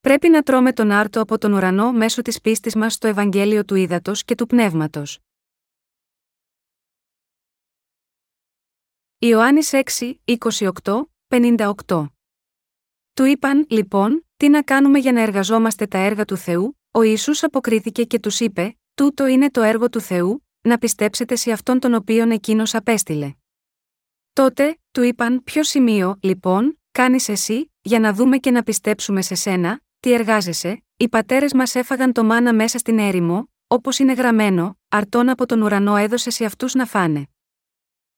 Πρέπει να τρώμε τον άρτο από τον ουρανό μέσω της πίστης μας στο Ευαγγέλιο του Ήδατος και του Πνεύματος. Ιωάννης 6, 28, 58 Του είπαν, λοιπόν, τι να κάνουμε για να εργαζόμαστε τα έργα του Θεού, ο Ιησούς αποκρίθηκε και τους είπε: Τούτο είναι το έργο του Θεού, να πιστέψετε σε αυτόν τον οποίον εκείνος απέστειλε. Τότε, του είπαν: Ποιο σημείο, λοιπόν, κάνεις εσύ, για να δούμε και να πιστέψουμε σε σένα, τι εργάζεσαι, οι πατέρες μας έφαγαν το μάνα μέσα στην έρημο, όπως είναι γραμμένο, αρτών από τον ουρανό έδωσες σε αυτούς να φάνε.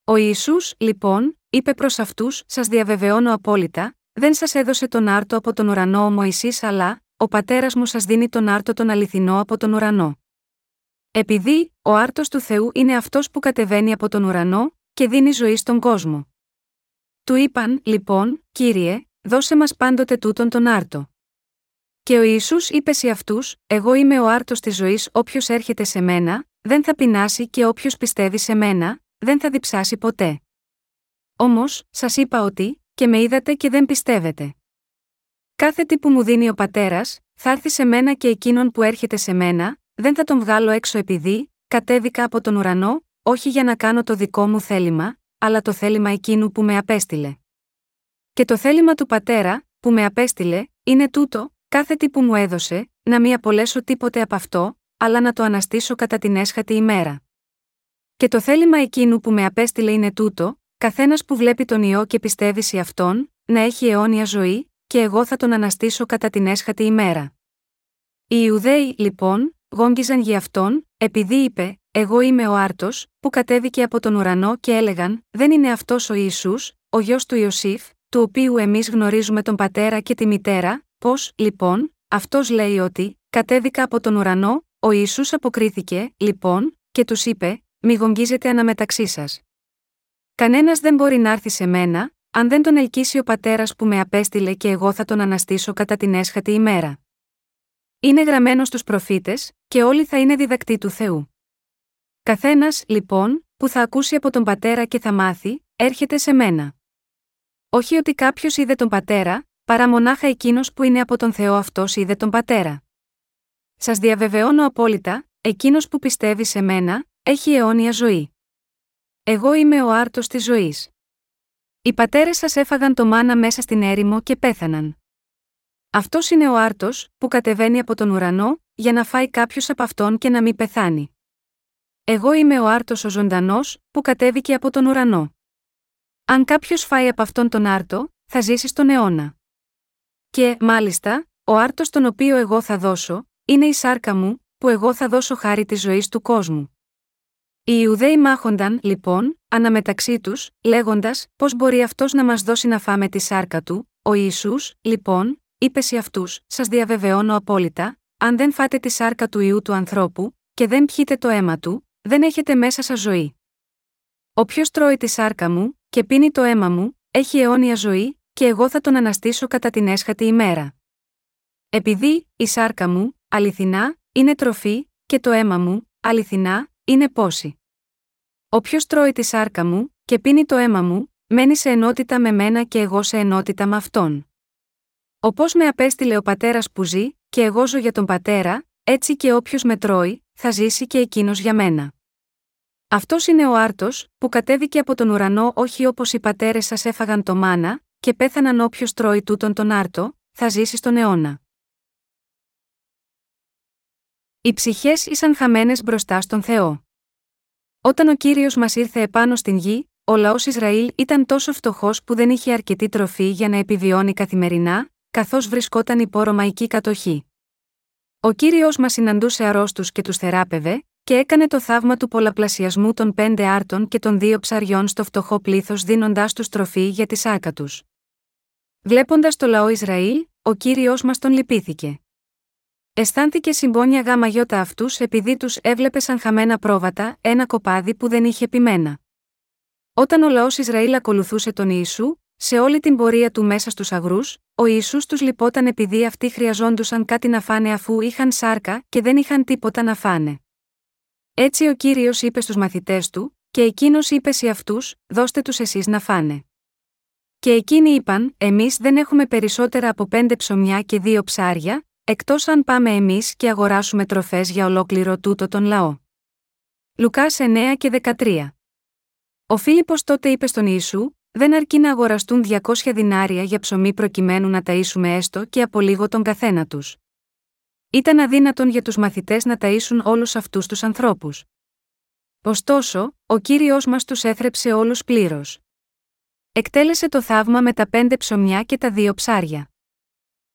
Ο Ισού, λοιπόν, είπε προς αυτούς: Σας διαβεβαιώνω απόλυτα, δεν σας έδωσε τον άρτο από τον ουρανό ο Μωυσής, αλλά, ο πατέρας μου σας δίνει τον άρτο τον αληθινό από τον ουρανό. Επειδή, ο άρτος του Θεού είναι αυτός που κατεβαίνει από τον ουρανό, και δίνει ζωή στον κόσμο. Του είπαν, λοιπόν, κύριε, δώσε μας πάντοτε τούτον τον άρτο. Και ο Ισού είπε σε αυτούς: Εγώ είμαι ο άρτος της ζωής, όποιος έρχεται σε μένα, δεν θα πεινάσει και όποιος πιστεύει σε μένα, δεν θα διψάσει ποτέ. Όμως, σας είπα ότι, και με είδατε και δεν πιστεύετε. Κάθε τι που μου δίνει ο πατέρας, θα έρθει σε μένα και εκείνον που έρχεται σε μένα, δεν θα τον βγάλω έξω επειδή, κατέβηκα από τον ουρανό, όχι για να κάνω το δικό μου θέλημα, αλλά το θέλημα εκείνου που με απέστειλε. Και το θέλημα του πατέρα, που με απέστειλε, είναι τούτο, κάθε τι που μου έδωσε, να μην απολέσω τίποτε από αυτό, αλλά να το αναστήσω κατά την έσχατη ημέρα. Και το θέλημα εκείνου που με απέστειλε είναι τούτο, καθένας που βλέπει τον ιό και πιστεύει σε αυτόν, να έχει αιώνια ζωή, και εγώ θα τον αναστήσω κατά την έσχατη ημέρα. Οι Ιουδαίοι, λοιπόν, γόγγιζαν για αυτόν, επειδή είπε: Εγώ είμαι ο Άρτος, που κατέβηκε από τον ουρανό και έλεγαν: Δεν είναι αυτός ο Ισού, ο γιος του Ιωσήφ, του οποίου εμείς γνωρίζουμε τον πατέρα και τη μητέρα, πώς, λοιπόν, αυτός λέει ότι, κατέβηκα από τον ουρανό, ο Ιησούς αποκρίθηκε, λοιπόν, και τους είπε: Μη γογγίζετε αναμεταξύ σας. Κανένας δεν μπορεί να έρθει σε μένα, αν δεν τον ελκύσει ο πατέρας που με απέστειλε και εγώ θα τον αναστήσω κατά την έσχατη ημέρα. Είναι γραμμένο στους προφήτες, και όλοι θα είναι διδακτοί του Θεού. Καθένας, λοιπόν, που θα ακούσει από τον πατέρα και θα μάθει, έρχεται σε μένα. Όχι ότι κάποιος είδε τον πατέρα, παρά μονάχα εκείνος που είναι από τον Θεό αυτός είδε τον πατέρα. Σας διαβεβαιώνω απόλυτα, εκείνος που πιστεύει σε μένα, έχει αιώνια ζωή. Εγώ είμαι ο άρτος της ζωής. Οι πατέρες σας έφαγαν το μάνα μέσα στην έρημο και πέθαναν. Αυτός είναι ο άρτος, που κατεβαίνει από τον ουρανό, για να φάει κάποιος από αυτόν και να μην πεθάνει. Εγώ είμαι ο άρτος ο ζωντανός, που κατέβηκε από τον ουρανό. Αν κάποιος φάει από αυτόν τον άρτο, θα ζήσει στον αιώνα. Και, μάλιστα, ο άρτος τον οποίο εγώ θα δώσω, είναι η σάρκα μου, που εγώ θα δώσω χάρη της ζωής του κόσμου. Οι Ιουδαίοι μάχονταν, λοιπόν, αναμεταξύ τους, λέγοντας: Πώς μπορεί αυτός να μας δώσει να φάμε τη σάρκα του, ο Ισού, λοιπόν, είπε σε αυτούς: Σας διαβεβαιώνω απόλυτα, αν δεν φάτε τη σάρκα του ιού του ανθρώπου, και δεν πιείτε το αίμα του, δεν έχετε μέσα σας ζωή. Όποιος τρώει τη σάρκα μου, και πίνει το αίμα μου, έχει αιώνια ζωή, και εγώ θα τον αναστήσω κατά την έσχατη ημέρα. Επειδή, η σάρκα μου, αληθινά, είναι τροφή, και το αίμα μου, αληθινά, είναι πόση. Όποιος τρώει τη σάρκα μου, και πίνει το αίμα μου, μένει σε ενότητα με μένα και εγώ σε ενότητα με αυτόν. Όπως με απέστειλε ο πατέρας που ζει, και εγώ ζω για τον πατέρα, έτσι και όποιος με τρώει, θα ζήσει και εκείνος για μένα. Αυτός είναι ο άρτος, που κατέβηκε από τον ουρανό όχι όπως οι πατέρες σας έφαγαν το μάνα, και πέθαναν όποιος τρώει τούτον τον άρτο, θα ζήσει στον αιώνα. Οι ψυχές ήσαν χαμένες μπροστά στον Θεό. Όταν ο κύριος μας ήρθε επάνω στην γη, ο λαός Ισραήλ ήταν τόσο φτωχός που δεν είχε αρκετή τροφή για να επιβιώνει καθημερινά, καθώς βρισκόταν υπό ρωμαϊκή κατοχή. Ο κύριος μας συναντούσε αρρώστους και τους θεράπευε, και έκανε το θαύμα του πολλαπλασιασμού των πέντε άρτων και των δύο ψαριών στο φτωχό πλήθος δίνοντάς τους τροφή για τη σάρκα τους. Βλέποντας το λαό Ισραήλ, ο κύριος μας τον λυπήθηκε. Αισθάνθηκε συμπόνια γάμα γιώτα αυτούς επειδή τους έβλεπε σαν χαμένα πρόβατα, ένα κοπάδι που δεν είχε πειμένα. Όταν ο λαός Ισραήλ ακολουθούσε τον Ιησού, σε όλη την πορεία του μέσα στους αγρούς, ο Ιησούς τους λυπόταν επειδή αυτοί χρειαζόντουσαν κάτι να φάνε αφού είχαν σάρκα και δεν είχαν τίποτα να φάνε. Έτσι ο κύριος είπε στους μαθητές του, και εκείνος είπε σε αυτούς: Δώστε τους εσείς να φάνε. Και εκείνοι είπαν: Εμείς δεν έχουμε περισσότερα από πέντε ψωμιά και δύο ψάρια, εκτός αν πάμε εμείς και αγοράσουμε τροφές για ολόκληρο τούτο τον λαό. Λουκάς 9 και 13. Ο Φίλιππος τότε είπε στον Ιησού: Δεν αρκεί να αγοραστούν 200 δινάρια για ψωμί προκειμένου να ταΐσουμε έστω και από λίγο τον καθένα τους. Ήταν αδύνατον για τους μαθητές να ταΐσουν όλους αυτούς τους ανθρώπους. Ωστόσο, ο κύριος μας τους έθρεψε όλους πλήρως. Εκτέλεσε το θαύμα με τα πέντε ψωμιά και τα δύο ψάρια.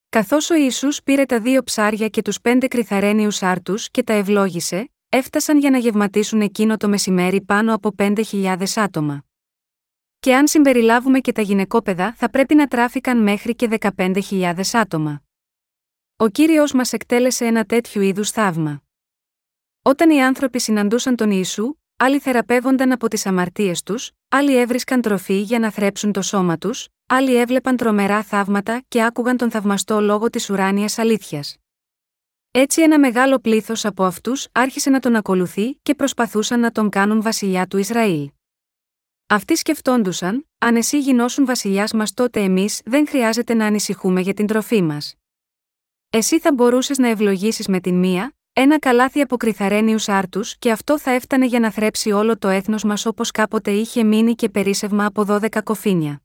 Καθώς ο Ιησούς πήρε τα δύο ψάρια και τους πέντε κρυθαρένιους άρτους και τα ευλόγησε, έφτασαν για να γευματίσουν εκείνο το μεσημέρι πάνω από 5.000 άτομα. Και αν συμπεριλάβουμε και τα γυναικόπαιδα, θα πρέπει να τράφηκαν μέχρι και 15.000 άτομα. Ο κύριος μας εκτέλεσε ένα τέτοιου είδους θαύμα. Όταν οι άνθρωποι συναντούσαν τον Ιησού, άλλοι θεραπεύονταν από τις αμαρτίες τους, άλλοι έβρισκαν τροφή για να θρέψουν το σώμα τους, άλλοι έβλεπαν τρομερά θαύματα και άκουγαν τον θαυμαστό λόγο της ουράνιας αλήθειας. Έτσι ένα μεγάλο πλήθος από αυτούς άρχισε να τον ακολουθεί και προσπαθούσαν να τον κάνουν βασιλιά του Ισραήλ. Αυτοί σκεφτόντουσαν, αν εσύ γινώσουν βασιλιάς μας τότε εμείς δεν χρειάζεται να ανησυχούμε για την τροφή μας. Εσύ θα μπορούσες να ευλογήσεις με την μία, ένα καλάθι από κρυθαρένιους άρτους και αυτό θα έφτανε για να θρέψει όλο το έθνος μας όπως κάποτε είχε μείνει και περίσευμα από 12 κοφίνια.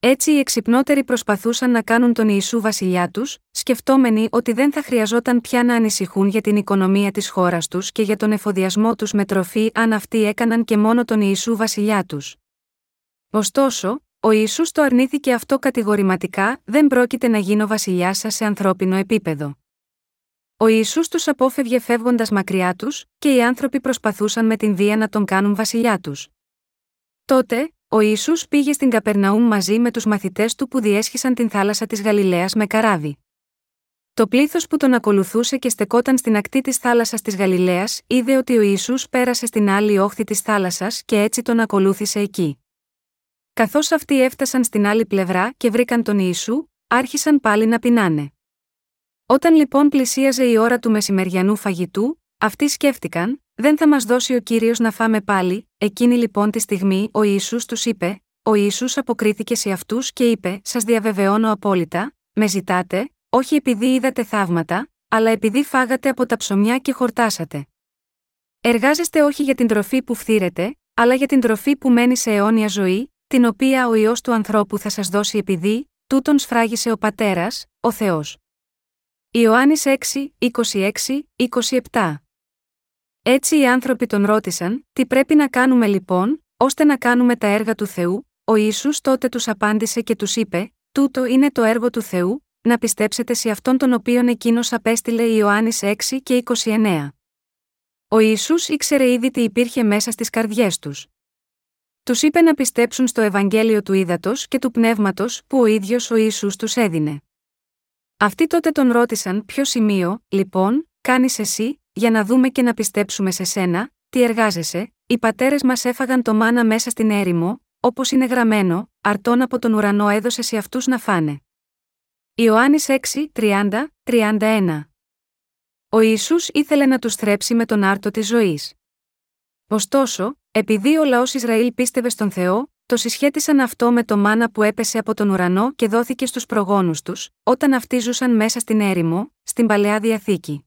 Έτσι οι εξυπνότεροι προσπαθούσαν να κάνουν τον Ιησού βασιλιά τους, σκεφτόμενοι ότι δεν θα χρειαζόταν πια να ανησυχούν για την οικονομία της χώρας τους και για τον εφοδιασμό τους με τροφή αν αυτοί έκαναν και μόνο τον Ιησού βασιλιά τους. Ωστόσο, ο Ιησούς το αρνήθηκε αυτό κατηγορηματικά: Δεν πρόκειται να γίνω βασιλιάς σας σε ανθρώπινο επίπεδο. Ο Ιησούς τους απόφευγε φεύγοντας μακριά τους, και οι άνθρωποι προσπαθούσαν με την βία να τον κάνουν βασιλιά τους. Τότε, ο Ισού πήγε στην Καπερναούμ μαζί με τους μαθητές του που διέσχισαν την θάλασσα της Γαλιλαίας με καράβι. Το πλήθος που τον ακολουθούσε και στεκόταν στην ακτή της θάλασσας της Γαλιλαίας είδε ότι ο Ισού πέρασε στην άλλη όχθη της θάλασσας και έτσι τον ακολούθησε εκεί. Καθώς αυτοί έφτασαν στην άλλη πλευρά και βρήκαν τον Ιησού, άρχισαν πάλι να πεινάνε. Όταν λοιπόν πλησίαζε η ώρα του μεσημεριανού φαγητού, αυτοί σκέφτηκαν, δεν θα μας δώσει ο κύριος να φάμε πάλι, εκείνη λοιπόν τη στιγμή ο Ισού τους είπε, ο Ισού αποκρίθηκε σε αυτούς και είπε: Σας διαβεβαιώνω απόλυτα, με ζητάτε, όχι επειδή είδατε θαύματα, αλλά επειδή φάγατε από τα ψωμιά και χορτάσατε. Εργάζεστε όχι για την τροφή που φθήρετε, αλλά για την τροφή που μένει σε αιώνια ζωή, την οποία ο ιό του ανθρώπου θα σας δώσει επειδή, τούτον σφράγισε ο πατέρας, ο Θεός. Ιωάννης 6, 26, 27 έτσι οι άνθρωποι τον ρώτησαν, τι πρέπει να κάνουμε λοιπόν, ώστε να κάνουμε τα έργα του Θεού, ο Ιησούς τότε τους απάντησε και τους είπε, τούτο είναι το έργο του Θεού, να πιστέψετε σε αυτόν τον οποίον εκείνος απέστειλε Ιωάννης 6 και 29. Ο Ιησούς ήξερε ήδη τι υπήρχε μέσα στις καρδιές τους. Τους είπε να πιστέψουν στο Ευαγγέλιο του Ήδατος και του Πνεύματος που ο ίδιος ο Ιησούς τους έδινε. Αυτοί τότε τον ρώτησαν ποιο σημείο, λοιπόν, κάνεις εσύ, για να δούμε και να πιστέψουμε σε σένα, τι εργάζεσαι, οι πατέρες μας έφαγαν το μάνα μέσα στην έρημο, όπως είναι γραμμένο, αρτών από τον ουρανό έδωσες σε αυτούς να φάνε. Ιωάννης 6, 30, 31. Ο Ισού ήθελε να τους θρέψει με τον άρτο της ζωής. Ωστόσο, επειδή ο λαός Ισραήλ πίστευε στον Θεό, το συσχέτισαν αυτό με το μάνα που έπεσε από τον ουρανό και δόθηκε στους προγόνους τους, όταν αυτοί ζούσαν μέσα στην έρημο, στην παλαιά διαθήκη.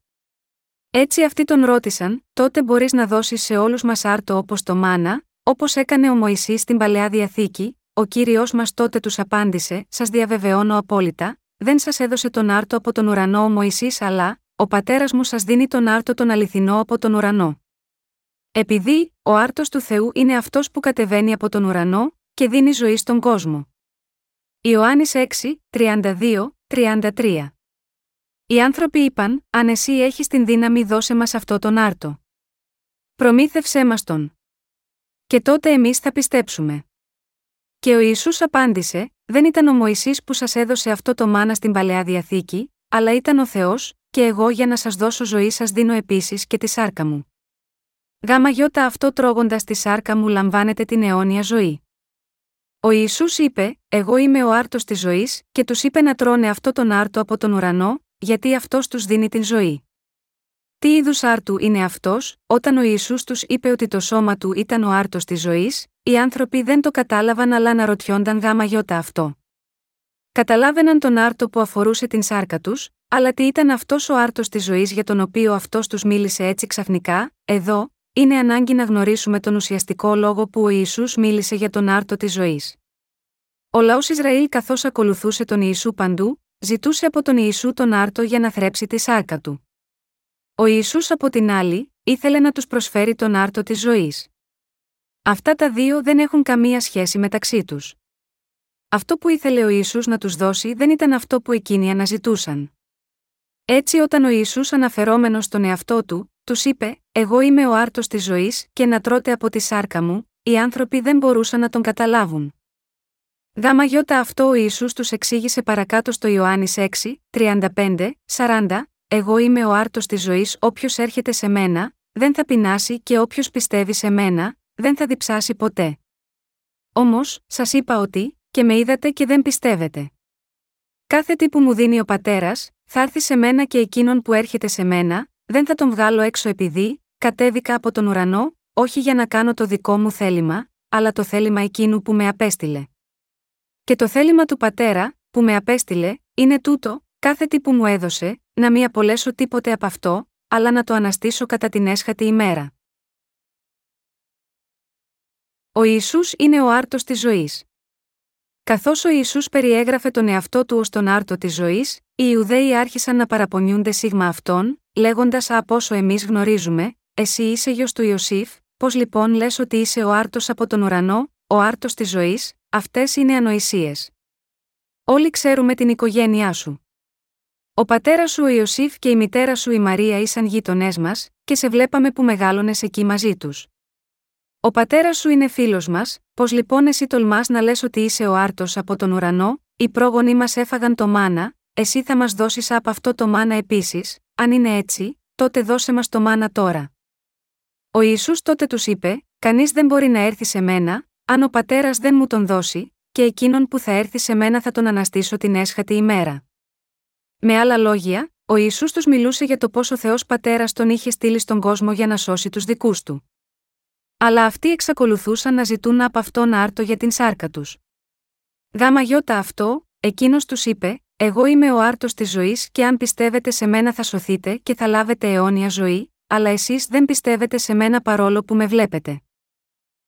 Έτσι αυτοί τον ρώτησαν, τότε μπορείς να δώσεις σε όλους μας άρτο όπως το μάνα, όπως έκανε ο Μωυσής στην παλαιά διαθήκη, ο κύριος μας τότε τους απάντησε: Σας διαβεβαιώνω απόλυτα, δεν σας έδωσε τον άρτο από τον ουρανό ο Μωυσής, αλλά, ο πατέρας μου σας δίνει τον άρτο τον αληθινό από τον ουρανό. Επειδή, ο άρτος του Θεού είναι αυτός που κατεβαίνει από τον ουρανό, και δίνει ζωή στον κόσμο. Ιωάννης 6, 32, 33 οι άνθρωποι είπαν: Αν εσύ έχεις την δύναμη, δώσε μας αυτό τον άρτο. Προμήθευσέ μας τον. Και τότε εμείς θα πιστέψουμε. Και ο Ιησούς απάντησε: Δεν ήταν ο Μωυσής που σας έδωσε αυτό το μάνα στην παλαιά διαθήκη, αλλά ήταν ο Θεός, και εγώ για να σας δώσω ζωή σας δίνω επίσης και τη σάρκα μου. Γάμα γιώτα αυτό τρώγοντας τη σάρκα μου λαμβάνετε την αιώνια ζωή. Ο Ιησούς είπε: Εγώ είμαι ο άρτος της ζωής, και τους είπε να τρώνε αυτό τον άρτο από τον ουρανό, γιατί αυτός τους δίνει την ζωή. τι είδους άρτου είναι αυτός, όταν ο Ιησούς τους είπε ότι το σώμα του ήταν ο άρτος της ζωής, οι άνθρωποι δεν το κατάλαβαν αλλά αναρωτιόνταν γάμα γιώτα αυτό. Καταλάβαιναν τον άρτο που αφορούσε την σάρκα τους, αλλά τι ήταν αυτός ο άρτος της ζωής για τον οποίο αυτός τους μίλησε έτσι ξαφνικά, εδώ, είναι ανάγκη να γνωρίσουμε τον ουσιαστικό λόγο που ο Ιησούς μίλησε για τον άρτο της ζωής. Ο λαός Ισραήλ καθώς ακολουθούσε τον Ιησού παντού, ζητούσε από τον Ιησού τον άρτο για να θρέψει τη σάρκα του. Ο Ιησούς από την άλλη, ήθελε να τους προσφέρει τον άρτο της ζωής. Αυτά τα δύο δεν έχουν καμία σχέση μεταξύ τους. Αυτό που ήθελε ο Ιησούς να τους δώσει δεν ήταν αυτό που εκείνοι αναζητούσαν. Έτσι, όταν ο Ιησούς αναφερόμενος στον εαυτό του, τους είπε: Εγώ είμαι ο άρτος της ζωής, και να τρώτε από τη σάρκα μου, οι άνθρωποι δεν μπορούσαν να τον καταλάβουν. Γάμα γιώτα αυτό ο Ιησούς τους εξήγησε παρακάτω στο Ιωάννης 6, 35, 40, «Εγώ είμαι ο άρτος της ζωής όποιος έρχεται σε μένα, δεν θα πεινάσει και όποιος πιστεύει σε μένα, δεν θα διψάσει ποτέ». Όμως, σας είπα ότι, και με είδατε και δεν πιστεύετε. Κάθε τι που μου δίνει ο πατέρας, θα έρθει σε μένα και εκείνον που έρχεται σε μένα, δεν θα τον βγάλω έξω επειδή, κατέβηκα από τον ουρανό, όχι για να κάνω το δικό μου θέλημα, αλλά το θέλημα εκείνου που με απέστειλε. Και το θέλημα του πατέρα, που με απέστειλε, είναι τούτο, κάθε τι που μου έδωσε, να μην απολέσω τίποτε από αυτό, αλλά να το αναστήσω κατά την έσχατη ημέρα. Ο Ιησούς είναι ο άρτος της ζωής. Καθώς ο Ιησούς περιέγραφε τον εαυτό του ως τον άρτο της ζωής, οι Ιουδαίοι άρχισαν να παραπονιούνται σίγμα αυτόν, λέγοντας Από όσο εμείς γνωρίζουμε, εσύ είσαι γιος του Ιωσήφ, πώς λοιπόν λες ότι είσαι ο άρτος από τον ουρανό, ο άρτος της ζωής, αυτές είναι ανοησίες. Όλοι ξέρουμε την οικογένειά σου. Ο πατέρας σου ο Ιωσήφ και η μητέρα σου η Μαρία ήσαν γείτονές μας, και σε βλέπαμε που μεγάλωνες εκεί μαζί τους. Ο πατέρας σου είναι φίλος μας, πώς λοιπόν εσύ τολμάς να λες ότι είσαι ο άρτος από τον ουρανό, οι πρόγονοι μας έφαγαν το μάνα, εσύ θα μας δώσεις από αυτό το μάνα επίσης, αν είναι έτσι, τότε δώσε μας το μάνα τώρα. Ο Ιησούς τότε τους είπε: Κανείς δεν μπορεί να έρθει σε μένα, αν ο πατέρας δεν μου τον δώσει, και εκείνον που θα έρθει σε μένα θα τον αναστήσω την έσχατη ημέρα. Με άλλα λόγια, ο Ιησούς τους μιλούσε για το πόσο ο Θεός Πατέρας τον είχε στείλει στον κόσμο για να σώσει τους δικούς του. Αλλά αυτοί εξακολουθούσαν να ζητούν από αυτόν άρτο για την σάρκα τους. Γάμα γιώτα αυτό, εκείνος τους είπε, εγώ είμαι ο άρτος της ζωής και αν πιστεύετε σε μένα θα σωθείτε και θα λάβετε αιώνια ζωή, αλλά εσείς δεν πιστεύετε σε μένα παρόλο που με βλέπετε.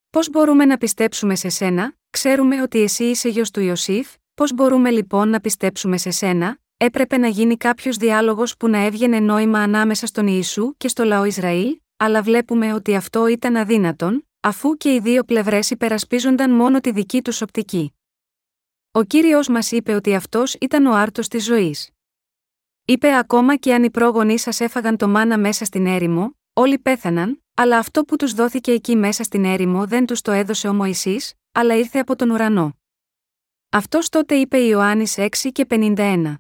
Πώς μπορούμε να πιστέψουμε σε σένα, ξέρουμε ότι εσύ είσαι γιος του Ιωσήφ, πώς μπορούμε λοιπόν να πιστέψουμε σε σένα, έπρεπε να γίνει κάποιος διάλογος που να έβγαινε νόημα ανάμεσα στον Ιησού και στο λαό Ισραήλ, αλλά βλέπουμε ότι αυτό ήταν αδύνατον, αφού και οι δύο πλευρές υπερασπίζονταν μόνο τη δική τους οπτική. Ο κύριος μας είπε ότι αυτός ήταν ο άρτος της ζωής. Είπε ακόμα και αν οι πρόγονοί σας έφαγαν το μάνα μέσα στην έρημο, όλοι πέθαναν, αλλά αυτό που τους δόθηκε εκεί μέσα στην έρημο δεν τους το έδωσε ο Μωυσής, αλλά ήρθε από τον ουρανό. Αυτός τότε είπε Ιωάννης 6 και 51.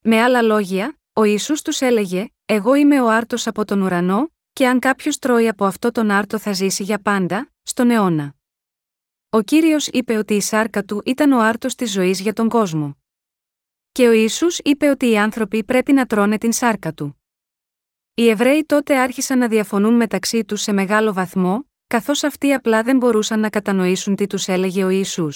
Με άλλα λόγια, ο Ιησούς τους έλεγε: Εγώ είμαι ο άρτος από τον ουρανό, και αν κάποιος τρώει από αυτό τον άρτο θα ζήσει για πάντα, στον αιώνα. Ο κύριος είπε ότι η σάρκα του ήταν ο άρτος της ζωής για τον κόσμο. Και ο Ισού είπε ότι οι άνθρωποι πρέπει να τρώνε την σάρκα του. Οι Εβραίοι τότε άρχισαν να διαφωνούν μεταξύ τους σε μεγάλο βαθμό, καθώς αυτοί απλά δεν μπορούσαν να κατανοήσουν τι τους έλεγε ο Ισού.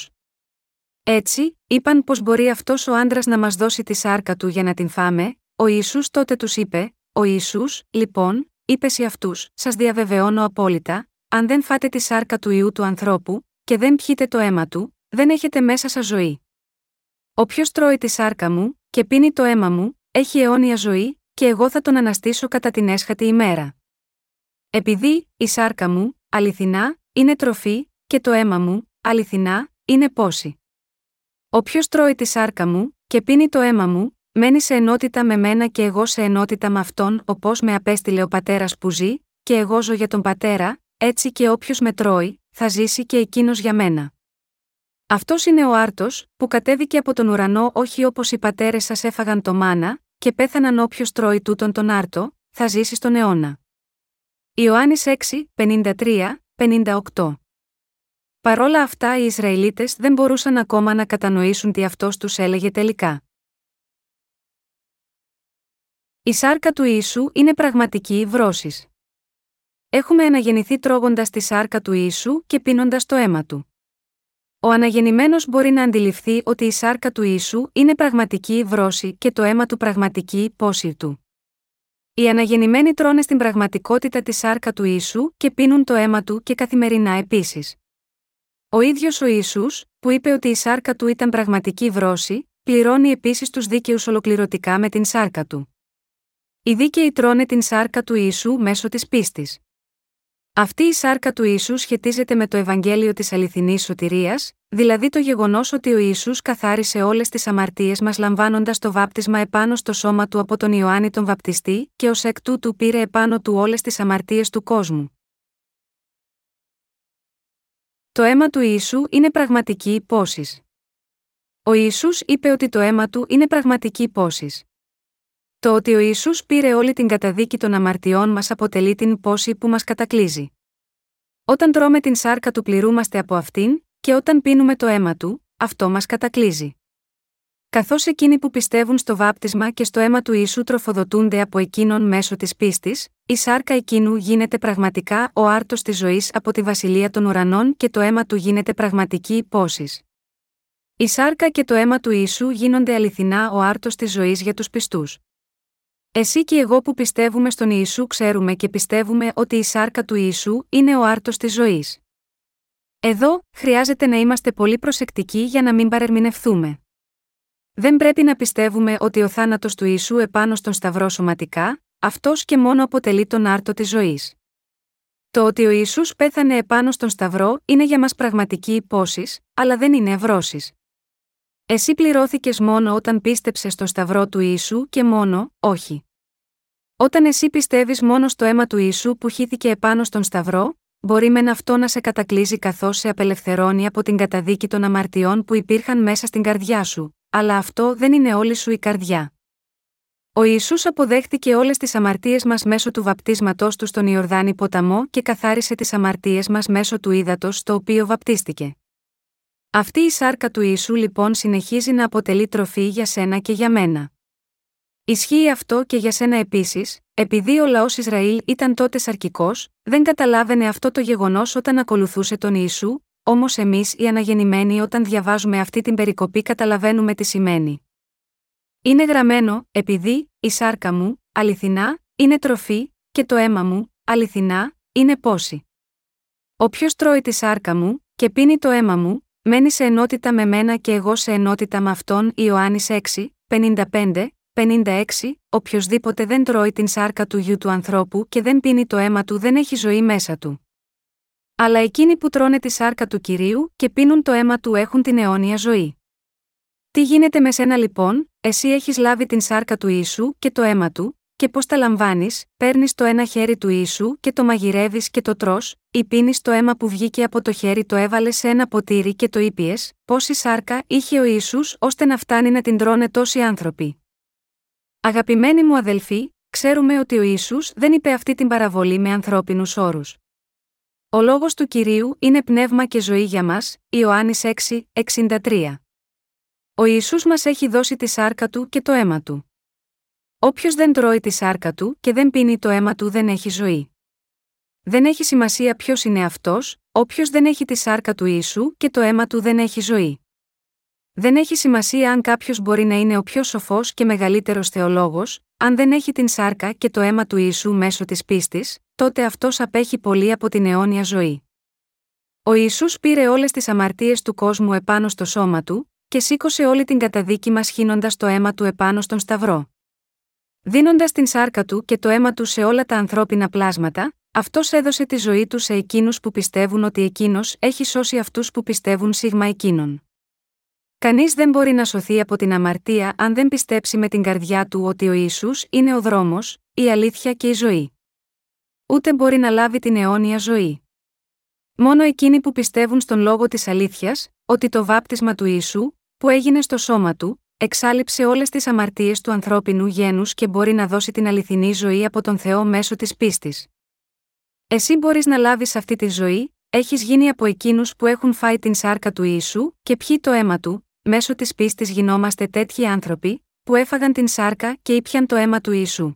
Έτσι, είπαν πως μπορεί αυτός ο άντρας να μας δώσει τη σάρκα του για να την φάμε, ο Ισού τότε τους είπε: Ο Ισού, λοιπόν, είπες σε αυτούς: Σας διαβεβαιώνω απόλυτα, αν δεν φάτε τη σάρκα του ιού του ανθρώπου, και δεν πιείτε το αίμα του, δεν έχετε μέσα σας ζωή. Όποιος τρώει τη σάρκα μου, και πίνει το αίμα μου, έχει αιώνια ζωή, και εγώ θα τον αναστήσω κατά την έσχατη ημέρα. Επειδή, η σάρκα μου, αληθινά, είναι τροφή, και το αίμα μου, αληθινά, είναι πόση. Όποιος τρώει τη σάρκα μου, και πίνει το αίμα μου, μένει σε ενότητα με μένα και εγώ σε ενότητα με αυτόν, όπως με απέστειλε ο πατέρας που ζει, και εγώ ζω για τον πατέρα, έτσι και όποιος με τρώει, θα ζήσει και εκείνος για μένα. Αυτός είναι ο άρτος, που κατέβηκε από τον ουρανό όχι όπως οι πατέρες σας έφαγαν το μάνα, και πέθαναν όποιος τρώει τούτον τον άρτο, θα ζήσει στον αιώνα. Ιωάννης 6, 53, 58 Παρόλα αυτά οι Ισραηλίτες δεν μπορούσαν ακόμα να κατανοήσουν τι αυτός τους έλεγε τελικά. Η σάρκα του Ιησού είναι πραγματική βρώση. Έχουμε αναγεννηθεί τρώγοντας τη σάρκα του Ιησού και πίνοντας το αίμα του. Ο αναγεννημένος μπορεί να αντιληφθεί ότι η σάρκα του Ιησού είναι πραγματική βρώση και το αίμα του πραγματική πόση του. Οι αναγεννημένοι τρώνε στην πραγματικότητα τη σάρκα του Ιησού και πίνουν το αίμα του και καθημερινά επίσης. Ο ίδιος ο Ιησούς, που είπε ότι η σάρκα του ήταν πραγματική βρώση, πληρώνει επίσης τους δίκαιους ολοκληρωτικά με την σάρκα του. Οι δίκαιοι τρώνε την σάρκα του Ιησού μέσω της πίστης. Αυτή η σάρκα του Ιησούς σχετίζεται με το Ευαγγέλιο της αληθινής σωτηρίας, δηλαδή το γεγονός ότι ο Ισού καθάρισε όλες τις αμαρτίες μας λαμβάνοντας το βάπτισμα επάνω στο σώμα του από τον Ιωάννη τον Βαπτιστή και ως εκ τούτου πήρε επάνω του όλες τις αμαρτίες του κόσμου. Το αίμα του Ιησού είναι πραγματική υπόσης. Ο Ιησούς είπε ότι το αίμα του είναι πραγματική υπόσης. Το ότι ο Ισού πήρε όλη την καταδίκη των αμαρτιών μας αποτελεί την πόση που μας κατακλείζει. Όταν τρώμε την σάρκα του πληρούμαστε από αυτήν, και όταν πίνουμε το αίμα του, αυτό μας κατακλείζει. Καθώς εκείνοι που πιστεύουν στο βάπτισμα και στο αίμα του Ιησού τροφοδοτούνται από εκείνον μέσω της πίστης, η σάρκα εκείνου γίνεται πραγματικά ο άρτος της ζωής από τη βασιλεία των ουρανών και το αίμα του γίνεται πραγματική υπόσης. Η σάρκα και το αίμα του Ιησού γίνονται αληθινά ο άρτος της ζωής για τους πιστούς. Εσύ και εγώ που πιστεύουμε στον Ιησού ξέρουμε και πιστεύουμε ότι η σάρκα του Ιησού είναι ο άρτος της ζωής. Εδώ, χρειάζεται να είμαστε πολύ προσεκτικοί για να μην παρερμηνευθούμε. Δεν πρέπει να πιστεύουμε ότι ο θάνατος του Ιησού επάνω στον Σταυρό σωματικά, αυτός και μόνο αποτελεί τον άρτο της ζωής. Το ότι ο Ιησούς πέθανε επάνω στον Σταυρό είναι για μας πραγματική υπόσης, αλλά δεν είναι ευρώσεις. Εσύ πληρώθηκες μόνο όταν πίστεψες στο Σταυρό του Ιησού και μόνο, όχι. Όταν εσύ πιστεύεις μόνο στο αίμα του Ιησού που χύθηκε επάνω στον Σταυρό, μπορεί μεν αυτό να σε κατακλείζει καθώς σε απελευθερώνει από την καταδίκη των αμαρτιών που υπήρχαν μέσα στην καρδιά σου, αλλά αυτό δεν είναι όλη σου η καρδιά. Ο Ιησούς αποδέχτηκε όλες τις αμαρτίες μας μέσω του βαπτίσματός του στον Ιορδάνη ποταμό και καθάρισε τις αμαρτίες μας μέσω του ύδατος στο οποίο βαπτίστηκε. Αυτή η σάρκα του Ιησού λοιπόν συνεχίζει να αποτελεί τροφή για σένα και για μένα. Ισχύει αυτό και για σένα επίσης, επειδή ο λαός Ισραήλ ήταν τότε σαρκικός, δεν καταλάβαινε αυτό το γεγονός όταν ακολουθούσε τον Ιησού, όμως εμείς οι αναγεννημένοι όταν διαβάζουμε αυτή την περικοπή καταλαβαίνουμε τι σημαίνει. Είναι γραμμένο, επειδή, η σάρκα μου, αληθινά, είναι τροφή, και το αίμα μου, αληθινά, είναι πόση. Όποιος τρώει τη σάρκα μου, και πίνει το αίμα μου, μένεις σε ενότητα με μένα και εγώ σε ενότητα με αυτόν Ιωάννης 6, 55, 56. Οποιοδήποτε δεν τρώει την σάρκα του γιου του ανθρώπου και δεν πίνει το αίμα του δεν έχει ζωή μέσα του. Αλλά εκείνοι που τρώνε τη σάρκα του κυρίου και πίνουν το αίμα του έχουν την αιώνια ζωή. Τι γίνεται με σένα λοιπόν, εσύ έχεις λάβει την σάρκα του ίσου και το αίμα του, και πώς τα λαμβάνεις, παίρνεις το ένα χέρι του ίσου και το μαγειρεύεις και το τρώ, ή πίνεις το αίμα που βγήκε από το χέρι το έβαλες σε ένα ποτήρι και το ήπιες, πόση σάρκα είχε ο ίσου ώστε να φτάνει να την τρώνε τόσοι άνθρωποι. Αγαπημένοι μου αδελφοί, ξέρουμε ότι ο Ιησούς δεν είπε αυτή την παραβολή με ανθρώπινους όρους. Ο λόγος του Κυρίου είναι πνεύμα και ζωή για μας, Ιωάννης 6, 63. Ο Ιησούς μας έχει δώσει τη σάρκα Του και το αίμα Του. Όποιος δεν τρώει τη σάρκα Του και δεν πίνει το αίμα Του δεν έχει ζωή. Δεν έχει σημασία ποιος είναι αυτός, όποιος δεν έχει τη σάρκα του Ιησού και το αίμα Του δεν έχει ζωή. Δεν έχει σημασία αν κάποιος μπορεί να είναι ο πιο σοφός και μεγαλύτερος θεολόγος, αν δεν έχει την σάρκα και το αίμα του Ιησού μέσω της πίστης, τότε αυτός απέχει πολύ από την αιώνια ζωή. Ο Ιησούς πήρε όλες τις αμαρτίες του κόσμου επάνω στο σώμα του, και σήκωσε όλη την καταδίκη μας χύνοντας το αίμα του επάνω στον Σταυρό. Δίνοντας την σάρκα του και το αίμα του σε όλα τα ανθρώπινα πλάσματα, αυτός έδωσε τη ζωή του σε εκείνους που πιστεύουν ότι εκείνος έχει σώσει αυτούς που πιστεύουν σίγμα εκείνον. Κανείς δεν μπορεί να σωθεί από την αμαρτία αν δεν πιστέψει με την καρδιά του ότι ο ίσου είναι ο δρόμος, η αλήθεια και η ζωή. Ούτε μπορεί να λάβει την αιώνια ζωή. Μόνο εκείνοι που πιστεύουν στον λόγο της αλήθειας, ότι το βάπτισμα του Ιησού, που έγινε στο σώμα του, εξάλληψε όλες τις αμαρτίες του ανθρώπινου γένους και μπορεί να δώσει την αληθινή ζωή από τον Θεό μέσω της πίστης. Εσύ μπορείς να λάβεις αυτή τη ζωή, έχεις γίνει από εκείνους που έχουν φάει την σάρκα του Ιησού και πιει το αίμα του, μέσω της πίστης γινόμαστε τέτοιοι άνθρωποι, που έφαγαν την σάρκα και ήπιαν το αίμα του Ιησού.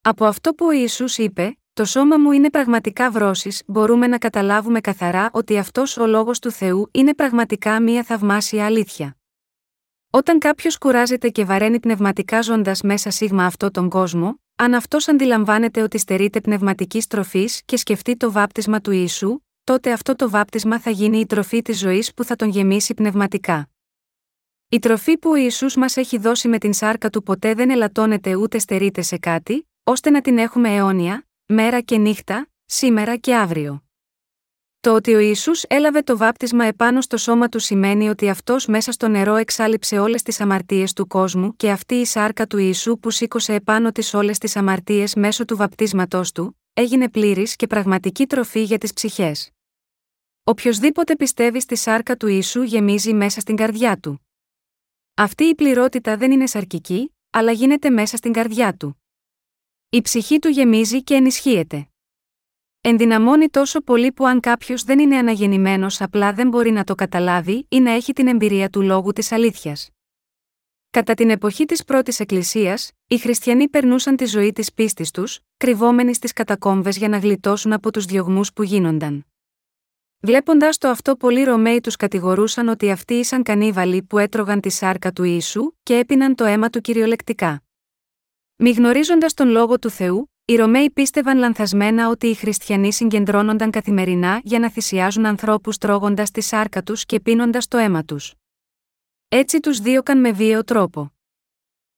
Από αυτό που ο Ιησούς είπε, το σώμα μου είναι πραγματικά βρώσει, μπορούμε να καταλάβουμε καθαρά ότι αυτός ο λόγος του Θεού είναι πραγματικά μία θαυμάσια αλήθεια. Όταν κάποιος κουράζεται και βαραίνει πνευματικά ζώντας μέσα σίγμα αυτό τον κόσμο, αν αυτός αντιλαμβάνεται ότι στερείται πνευματικής τροφής και σκεφτεί το βάπτισμα του Ιησού, τότε αυτό το βάπτισμα θα γίνει η τροφή της ζωής που θα τον γεμίσει πνευματικά. Η τροφή που ο Ιησούς μας έχει δώσει με την σάρκα του ποτέ δεν ελαττώνεται ούτε στερείται σε κάτι, ώστε να την έχουμε αιώνια, μέρα και νύχτα, σήμερα και αύριο. Το ότι ο Ισού έλαβε το βάπτισμα επάνω στο σώμα του σημαίνει ότι αυτός μέσα στο νερό εξάλληψε όλες τις αμαρτίες του κόσμου και αυτή η σάρκα του Ιησού που σήκωσε επάνω της όλες τις αμαρτίες μέσω του βαπτίσματός του, έγινε πλήρης και πραγματική τροφή για τις ψυχές. Οποιοδήποτε πιστεύει στη σάρκα του Ιησού γεμίζει μέσα στην καρδιά του. Αυτή η πληρότητα δεν είναι σαρκική, αλλά γίνεται μέσα στην καρδιά του. Η ψυχή του γεμίζει και ενισχύεται. Ενδυναμώνει τόσο πολύ που αν κάποιος δεν είναι αναγεννημένος απλά δεν μπορεί να το καταλάβει ή να έχει την εμπειρία του λόγου της αλήθειας. Κατά την εποχή της πρώτης Εκκλησίας, οι χριστιανοί περνούσαν τη ζωή της πίστης τους, κρυβόμενοι στις κατακόμβες για να γλιτώσουν από τους διωγμούς που γίνονταν. Βλέποντας το αυτό, πολλοί Ρωμαίοι τους κατηγορούσαν ότι αυτοί ήσαν κανίβαλοι που έτρωγαν τη σάρκα του Ιησού και έπιναν το αίμα του κυριολεκτικά. Μη γνωρίζοντας τον λόγο του Θεού, οι Ρωμαίοι πίστευαν λανθασμένα ότι οι χριστιανοί συγκεντρώνονταν καθημερινά για να θυσιάζουν ανθρώπους τρώγοντας τη σάρκα τους και πίνοντας το αίμα τους. Έτσι τους δίωκαν με βίαιο τρόπο.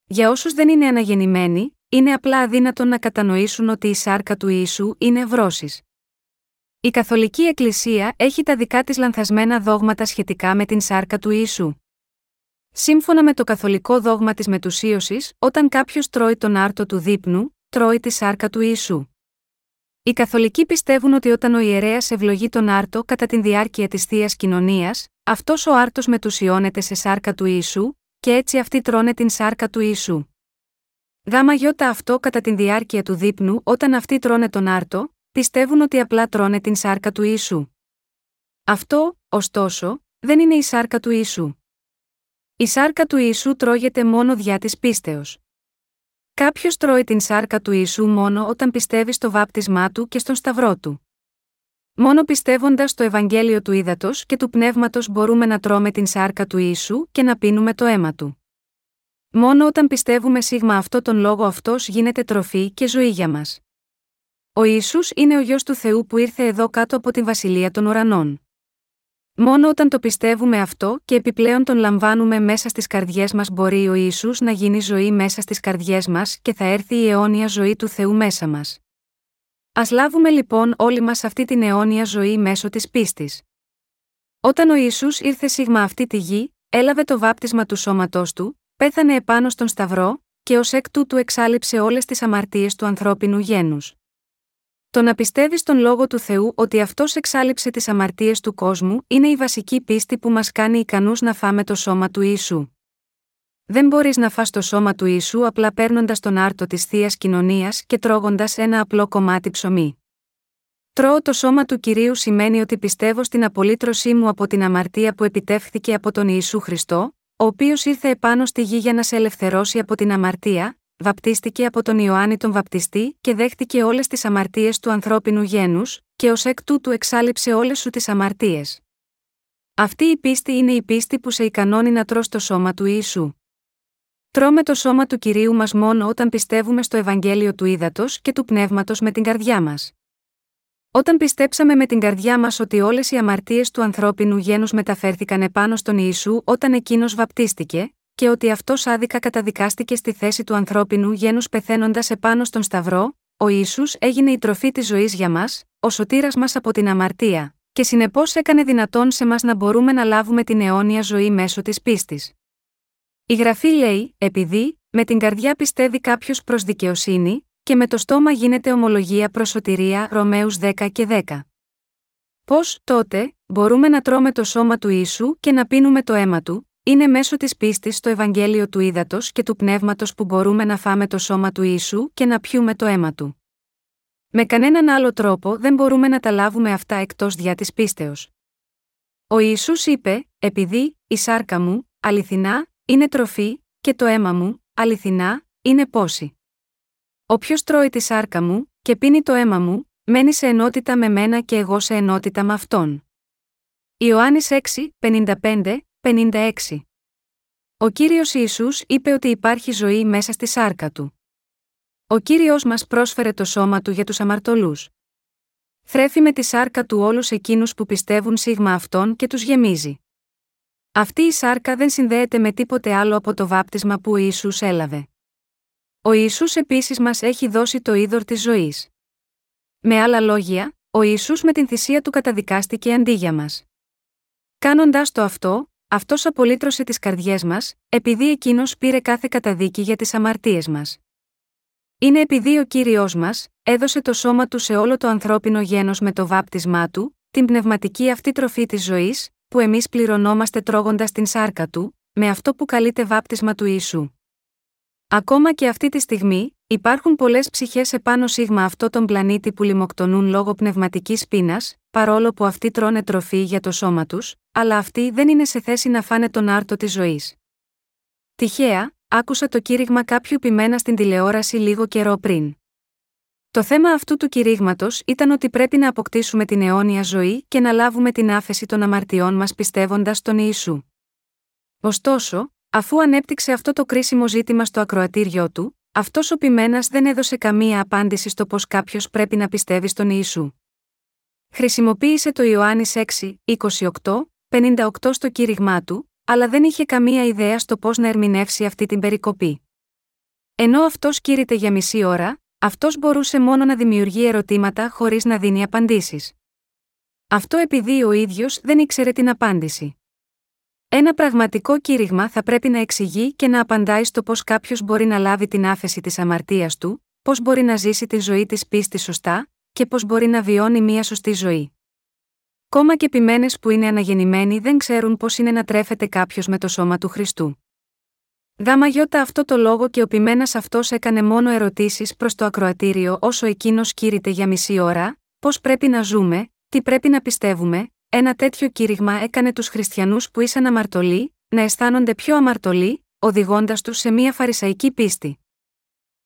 Για όσους δεν είναι αναγεννημένοι, είναι απλά αδύνατον να κατανοήσουν ότι η σάρκα του Ιησού είναι βρώσει. Η Καθολική Εκκλησία έχει τα δικά της λανθασμένα δόγματα σχετικά με την σάρκα του Ιησού. Σύμφωνα με το καθολικό δόγμα της μετουσίωσης, όταν κάποιος τρώει τον άρτο του δείπνου, τρώει τη σάρκα του Ιησού. Οι Καθολικοί πιστεύουν ότι όταν ο ιερέας ευλογεί τον άρτο κατά τη διάρκεια της θείας κοινωνίας, αυτός ο άρτος μετουσιώνεται σε σάρκα του Ιησού, και έτσι αυτοί τρώνε την σάρκα του Ιησού. Γάμα γιώτα αυτό κατά τη διάρκεια του δείπνου, όταν αυτοί τρώνε τον άρτο, πιστεύουν ότι απλά τρώνε την σάρκα του Ιησού. Αυτό, ωστόσο, δεν είναι η σάρκα του Ιησού. Η σάρκα του Ιησού τρώγεται μόνο διά της πίστεως. Κάποιος τρώει την σάρκα του Ιησού μόνο όταν πιστεύει στο βάπτισμά του και στον σταυρό του. Μόνο πιστεύοντας στο Ευαγγέλιο του ύδατο και του πνεύματος μπορούμε να τρώμε την σάρκα του Ιησού και να πίνουμε το αίμα του. Μόνο όταν πιστεύουμε σίγμα αυτό τον λόγο αυτός γίνεται τροφή και ζωή για μας. Ο Ιησούς είναι ο γιο του Θεού που ήρθε εδώ κάτω από την βασιλεία των ουρανών. Μόνο όταν το πιστεύουμε αυτό και επιπλέον τον λαμβάνουμε μέσα στις καρδιές μας μπορεί ο Ιησούς να γίνει ζωή μέσα στις καρδιές μας και θα έρθει η αιώνια ζωή του Θεού μέσα μας. Α λάβουμε λοιπόν όλοι μας αυτή την αιώνια ζωή μέσω της πίστης. Όταν ο Ιησούς ήρθε σίγμα αυτή τη γη, έλαβε το βάπτισμα του σώματός του, πέθανε επάνω στον Σταυρό, και ως εκ τούτου εξάλληψε όλες τις αμαρτίες του ανθρώπινου γένους. Το να πιστεύεις στον λόγο του Θεού ότι αυτός εξάλληψε τις αμαρτίες του κόσμου είναι η βασική πίστη που μας κάνει ικανούς να φάμε το σώμα του Ιησού. Δεν μπορείς να φας το σώμα του Ιησού απλά παίρνοντας τον άρτο της θείας κοινωνίας και τρώγοντας ένα απλό κομμάτι ψωμί. Τρώω το σώμα του κυρίου σημαίνει ότι πιστεύω στην απολύτρωσή μου από την αμαρτία που επιτεύχθηκε από τον Ιησού Χριστό, ο οποίος ήρθε επάνω στη γη για να σε ελευθερώσει από την αμαρτία, βαπτίστηκε από τον Ιωάννη τον Βαπτιστή και δέχτηκε όλες τις αμαρτίες του ανθρώπινου γένους, και ως εκ τούτου εξάλληψε όλες σου τις αμαρτίες. Αυτή η πίστη είναι η πίστη που σε ικανώνει να τρως το σώμα του Ιησού. Τρώμε το σώμα του κυρίου μας μόνο όταν πιστεύουμε στο Ευαγγέλιο του ύδατο και του πνεύματος με την καρδιά μας. Όταν πιστέψαμε με την καρδιά μας ότι όλες οι αμαρτίες του ανθρώπινου γένους μεταφέρθηκαν επάνω στον Ιησού όταν εκείνος βαπτίστηκε, και ότι αυτός άδικα καταδικάστηκε στη θέση του ανθρώπινου γένους πεθαίνοντας επάνω στον Σταυρό, ο ίσου έγινε η τροφή της ζωής για μας, ο σωτήρας μας από την αμαρτία, και συνεπώς έκανε δυνατόν σε μας να μπορούμε να λάβουμε την αιώνια ζωή μέσω της πίστης. Η γραφή λέει, επειδή, με την καρδιά πιστεύει κάποιος προς δικαιοσύνη, και με το στόμα γίνεται ομολογία προς σωτηρία Ρωμαίους 10 και 10. Πώς, τότε, μπορούμε να τρώμε το σώμα του ίσου και να πίνουμε το αίμα του, είναι μέσω της πίστης στο Ευαγγέλιο του Ήδατος και του Πνεύματος που μπορούμε να φάμε το σώμα του ίσου και να πιούμε το αίμα του. Με κανέναν άλλο τρόπο δεν μπορούμε να τα λάβουμε αυτά εκτός δια της πίστεως. Ο Ισού είπε: Επειδή, η σάρκα μου, αληθινά, είναι τροφή, και το αίμα μου, αληθινά, είναι πόση. Όποιος τρώει τη σάρκα μου, και πίνει το αίμα μου, μένει σε ενότητα με μένα και εγώ σε ενότητα με αυτόν. Ιωάννης 6, 55, 56 Ο Κύριος Ιησούς είπε ότι υπάρχει ζωή μέσα στη σάρκα Του. Ο Κύριος μας πρόσφερε το σώμα Του για τους αμαρτωλούς. Θρέφει με τη σάρκα Του όλους εκείνους που πιστεύουν σίγμα Αυτόν και τους γεμίζει. Αυτή η σάρκα δεν συνδέεται με τίποτε άλλο από το βάπτισμα που ο Ιησούς έλαβε. Ο Ιησούς επίσης μας έχει δώσει το είδωρ της ζωής. Με άλλα λόγια, ο Ιησούς με την θυσία του καταδικάστηκε αντί για μας. Κάνοντας το αυτό, αυτός απολύτρωσε τις καρδιές μας, επειδή εκείνος πήρε κάθε καταδίκη για τις αμαρτίες μας. Είναι επειδή ο κύριος μας, έδωσε το σώμα του σε όλο το ανθρώπινο γένος με το βάπτισμά του, την πνευματική αυτή τροφή της ζωής, που εμείς πληρωνόμαστε τρώγοντας την σάρκα του, με αυτό που καλείται βάπτισμα του Ιησού. Ακόμα και αυτή τη στιγμή, υπάρχουν πολλές ψυχές επάνω σίγμα αυτό τον πλανήτη που λιμοκτονούν λόγω πνευματικής πείνας, παρόλο που αυτοί τρώνε τροφή για το σώμα τους, αλλά αυτοί δεν είναι σε θέση να φάνε τον άρτο της ζωής. Τυχαία, άκουσα το κήρυγμα κάποιου ποιμένα στην τηλεόραση λίγο καιρό πριν. Το θέμα αυτού του κηρύγματος ήταν ότι πρέπει να αποκτήσουμε την αιώνια ζωή και να λάβουμε την άφεση των αμαρτιών μας πιστεύοντας τον Ιησού. Ωστόσο, Αφού ανέπτυξε αυτό το κρίσιμο ζήτημα στο ακροατήριό του, αυτός ο ποιμένα δεν έδωσε καμία απάντηση στο πώς κάποιος πρέπει να πιστεύει στον Ιησού. Χρησιμοποίησε το Ιωάννης 6, 28, 58 στο κήρυγμά του, αλλά δεν είχε καμία ιδέα στο πώς να ερμηνεύσει αυτή την περικοπή. Ενώ αυτός κήρυτε για μισή ώρα, αυτός μπορούσε μόνο να δημιουργεί ερωτήματα χωρίς να δίνει απαντήσεις. Αυτό επειδή ο ίδιος δεν ήξερε την απάντηση. Ένα πραγματικό κήρυγμα θα πρέπει να εξηγεί και να απαντάει στο πώς κάποιος μπορεί να λάβει την άφεση της αμαρτίας του, πώς μπορεί να ζήσει τη ζωή της πίστης σωστά, και πώς μπορεί να βιώνει μια σωστή ζωή. Κόμμα και επιμένε που είναι αναγεννημένοι δεν ξέρουν πώς είναι να τρέφεται κάποιος με το σώμα του Χριστού. Δάμα γιώτα αυτό το λόγο και ο πειμένα αυτός έκανε μόνο ερωτήσεις προς το ακροατήριο όσο εκείνος κήρυτε για μισή ώρα, πώς πρέπει να ζούμε, τι πρέπει να πιστεύουμε, ένα τέτοιο κήρυγμα έκανε τους χριστιανούς που ήσαν αμαρτωλοί, να αισθάνονται πιο αμαρτωλοί, οδηγώντας τους σε μια φαρισαϊκή πίστη.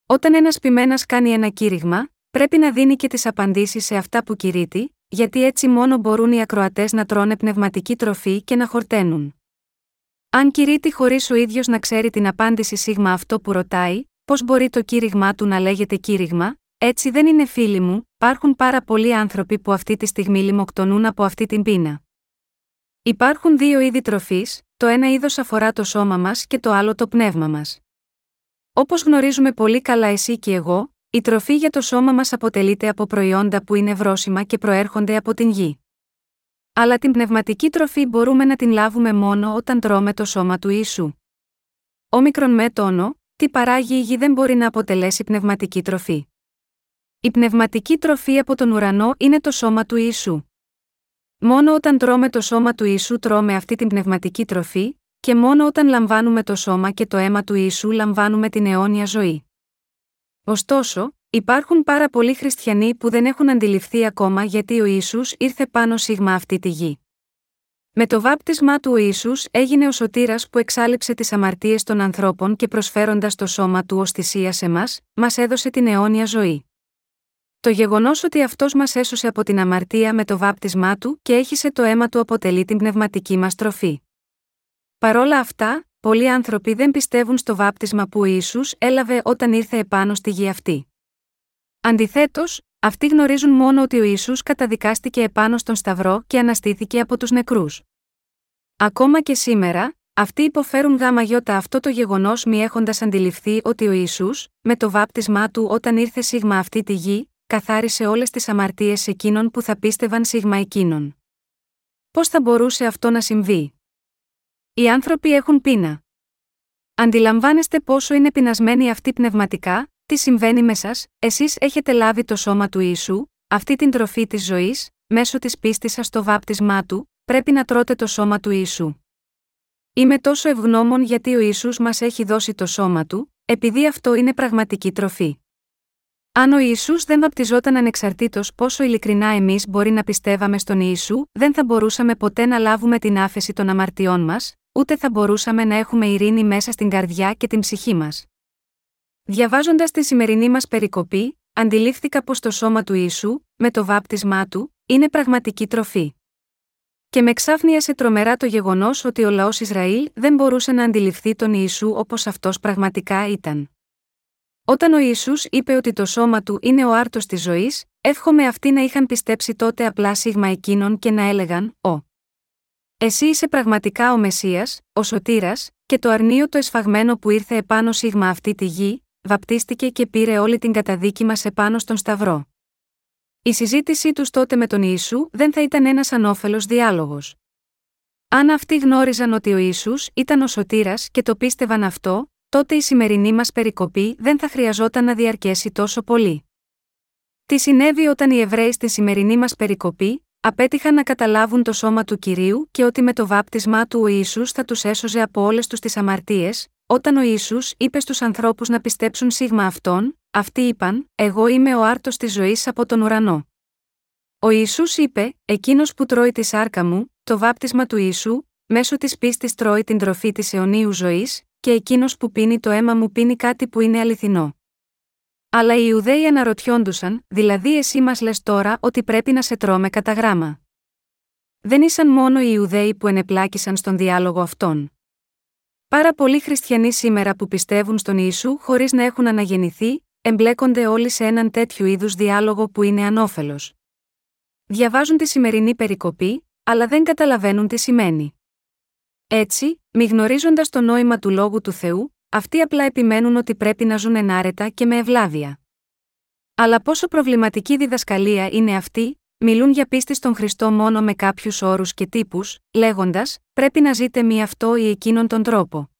Όταν ένας πειμένα κάνει ένα κήρυγμα, πρέπει να δίνει και τις απαντήσεις σε αυτά που κηρύττει, γιατί έτσι μόνο μπορούν οι ακροατές να τρώνε πνευματική τροφή και να χορταίνουν. Αν κηρύττει χωρίς ο ίδιος να ξέρει την απάντηση σίγμα αυτό που ρωτάει, πώς μπορεί το κήρυγμά του να λέγεται κήρυγμα, έτσι δεν είναι φίλοι μου, υπάρχουν πάρα πολλοί άνθρωποι που αυτή τη στιγμή λιμοκτονούν από αυτή την πείνα. Υπάρχουν δύο είδη τροφής, το ένα είδος αφορά το σώμα μας και το άλλο το πνεύμα μας. Όπως γνωρίζουμε πολύ καλά εσύ και εγώ, η τροφή για το σώμα μας αποτελείται από προϊόντα που είναι βρόσιμα και προέρχονται από την γη. Αλλά την πνευματική τροφή μπορούμε να την λάβουμε μόνο όταν τρώμε το σώμα του Ιησού. Όμικρον με τόνο, τι παράγει η γη δεν μπορεί να αποτελέσει πνευματική τροφή. Η πνευματική τροφή από τον ουρανό είναι το σώμα του Ιησού. Μόνο όταν τρώμε το σώμα του Ιησού τρώμε αυτή την πνευματική τροφή, και μόνο όταν λαμβάνουμε το σώμα και το αίμα του Ιησού λαμβάνουμε την αιώνια ζωή. Ωστόσο, υπάρχουν πάρα πολλοί χριστιανοί που δεν έχουν αντιληφθεί ακόμα γιατί ο Ιησούς ήρθε πάνω σίγμα αυτή τη γη. Με το βάπτισμά του ο Ιησούς έγινε ο σωτήρας που εξάλληψε τις αμαρτίες των ανθρώπων και προσφέροντας το σώμα του ως θυσία σε μας, μας έδωσε την αιώνια ζωή. Το γεγονός ότι αυτός μας έσωσε από την αμαρτία με το βάπτισμά του και έχισε το αίμα του αποτελεί την πνευματική μας τροφή. Παρόλα αυτά, πολλοί άνθρωποι δεν πιστεύουν στο βάπτισμα που ο Ιησούς έλαβε όταν ήρθε επάνω στη γη αυτή. Αντιθέτως, αυτοί γνωρίζουν μόνο ότι ο Ιησούς καταδικάστηκε επάνω στον Σταυρό και αναστήθηκε από τους νεκρούς. Ακόμα και σήμερα, αυτοί υποφέρουν γάμα γιώτα αυτό το γεγονός μη έχοντας αντιληφθεί ότι ο Ιησούς, με το βάπτισμά του όταν ήρθε σίγμα αυτή τη γη, καθάρισε όλες τις αμαρτίες εκείνων που θα πίστευαν σίγμα εκείνων. Πώς θα μπορούσε αυτό να συμβεί; Οι άνθρωποι έχουν πείνα. Αντιλαμβάνεστε πόσο είναι πεινασμένοι αυτοί πνευματικά, τι συμβαίνει με σας, εσείς έχετε λάβει το σώμα του Ιησού, αυτή την τροφή της ζωής, μέσω της πίστης σας στο βάπτισμά του, πρέπει να τρώτε το σώμα του Ιησού. Είμαι τόσο ευγνώμων γιατί ο Ιησούς μας έχει δώσει το σώμα του, επειδή αυτό είναι πραγματική τροφή. Αν ο Ιησούς δεν βαπτιζόταν ανεξαρτήτως πόσο ειλικρινά εμείς μπορεί να πιστεύαμε στον Ιησού, δεν θα μπορούσαμε ποτέ να λάβουμε την άφεση των αμαρτιών μας, ούτε θα μπορούσαμε να έχουμε ειρήνη μέσα στην καρδιά και την ψυχή μας. Διαβάζοντας τη σημερινή μας περικοπή, αντιλήφθηκα πως το σώμα του Ιησού, με το βάπτισμά του, είναι πραγματική τροφή. Και με ξάφνιασε τρομερά το γεγονός ότι ο λαός Ισραήλ δεν μπορούσε να αντιληφθεί τον Ιησού όπως αυτός πραγματικά ήταν. Όταν ο Ιησούς είπε ότι το σώμα του είναι ο άρτος της ζωής, εύχομαι αυτοί να είχαν πιστέψει τότε απλά σίγμα εκείνων και να έλεγαν: Ω. Εσύ είσαι πραγματικά ο Μεσσίας, ο Σωτήρας, και το αρνείο το εσφαγμένο που ήρθε επάνω σίγμα αυτή τη γη, βαπτίστηκε και πήρε όλη την καταδίκη μας επάνω στον Σταυρό. Η συζήτησή τους τότε με τον Ιησού δεν θα ήταν ένας ανώφελος διάλογος. Αν αυτοί γνώριζαν ότι ο Ιησούς ήταν ο σωτήρας και το πίστευαν αυτό, τότε η σημερινή μας περικοπή δεν θα χρειαζόταν να διαρκέσει τόσο πολύ. Τι συνέβη όταν οι Εβραίοι στη σημερινή μας περικοπή απέτυχαν να καταλάβουν το σώμα του κυρίου και ότι με το βάπτισμά του ο Ιησούς θα τους έσωζε από όλες τους τις αμαρτίες, όταν ο Ιησούς είπε στους ανθρώπους να πιστέψουν σίγμα αυτόν, αυτοί είπαν: Εγώ είμαι ο άρτος της ζωής από τον ουρανό. Ο Ιησούς είπε: Εκείνος που τρώει τη σάρκα μου, το βάπτισμα του Ιησού, μέσω της πίστης τρώει την τροφή της αιωνίου ζωής, και εκείνος που πίνει το αίμα μου πίνει κάτι που είναι αληθινό. Αλλά οι Ιουδαίοι αναρωτιόντουσαν, δηλαδή εσύ μας λες τώρα ότι πρέπει να σε τρώμε κατά γράμμα. Δεν ήσαν μόνο οι Ιουδαίοι που ενεπλάκησαν στον διάλογο αυτόν. Πάρα πολλοί χριστιανοί σήμερα που πιστεύουν στον Ιησού χωρίς να έχουν αναγεννηθεί, εμπλέκονται όλοι σε έναν τέτοιου είδους διάλογο που είναι ανώφελος. Διαβάζουν τη σημερινή περικοπή, αλλά δεν καταλαβαίνουν τι σημαίνει. Έτσι, μη γνωρίζοντας το νόημα του λόγου του Θεού, αυτοί απλά επιμένουν ότι πρέπει να ζουν ενάρετα και με ευλάβεια. Αλλά πόσο προβληματική διδασκαλία είναι αυτή, μιλούν για πίστη στον Χριστό μόνο με κάποιους όρους και τύπους, λέγοντας: Πρέπει να ζείτε μη αυτό ή εκείνον τον τρόπο.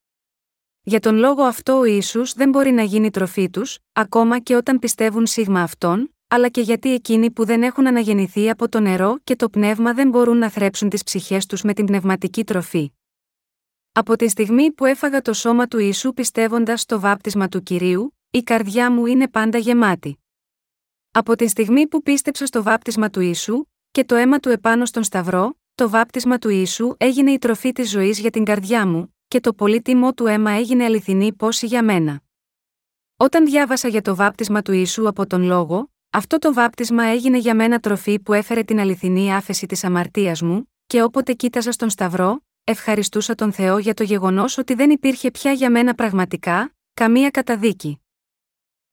Για τον λόγο αυτό ο Ιησούς δεν μπορεί να γίνει τροφή τους, ακόμα και όταν πιστεύουν σίγμα αυτόν, αλλά και γιατί εκείνοι που δεν έχουν αναγεννηθεί από το νερό και το πνεύμα δεν μπορούν να θρέψουν τις ψυχές τους με την πνευματική τροφή. Από τη στιγμή που έφαγα το σώμα του Ιησού πιστεύοντας στο βάπτισμα του κυρίου, η καρδιά μου είναι πάντα γεμάτη. Από τη στιγμή που πίστεψα στο βάπτισμα του Ιησού, και το αίμα του επάνω στον Σταυρό, το βάπτισμα του Ιησού έγινε η τροφή της ζωής για την καρδιά μου, και το πολύτιμό του αίμα έγινε αληθινή πόση για μένα. Όταν διάβασα για το βάπτισμα του Ιησού από τον λόγο, αυτό το βάπτισμα έγινε για μένα τροφή που έφερε την αληθινή άφεση της αμαρτίας μου, και όποτε κοίταζα στον Σταυρό, ευχαριστούσα τον Θεό για το γεγονός ότι δεν υπήρχε πια για μένα πραγματικά, καμία καταδίκη.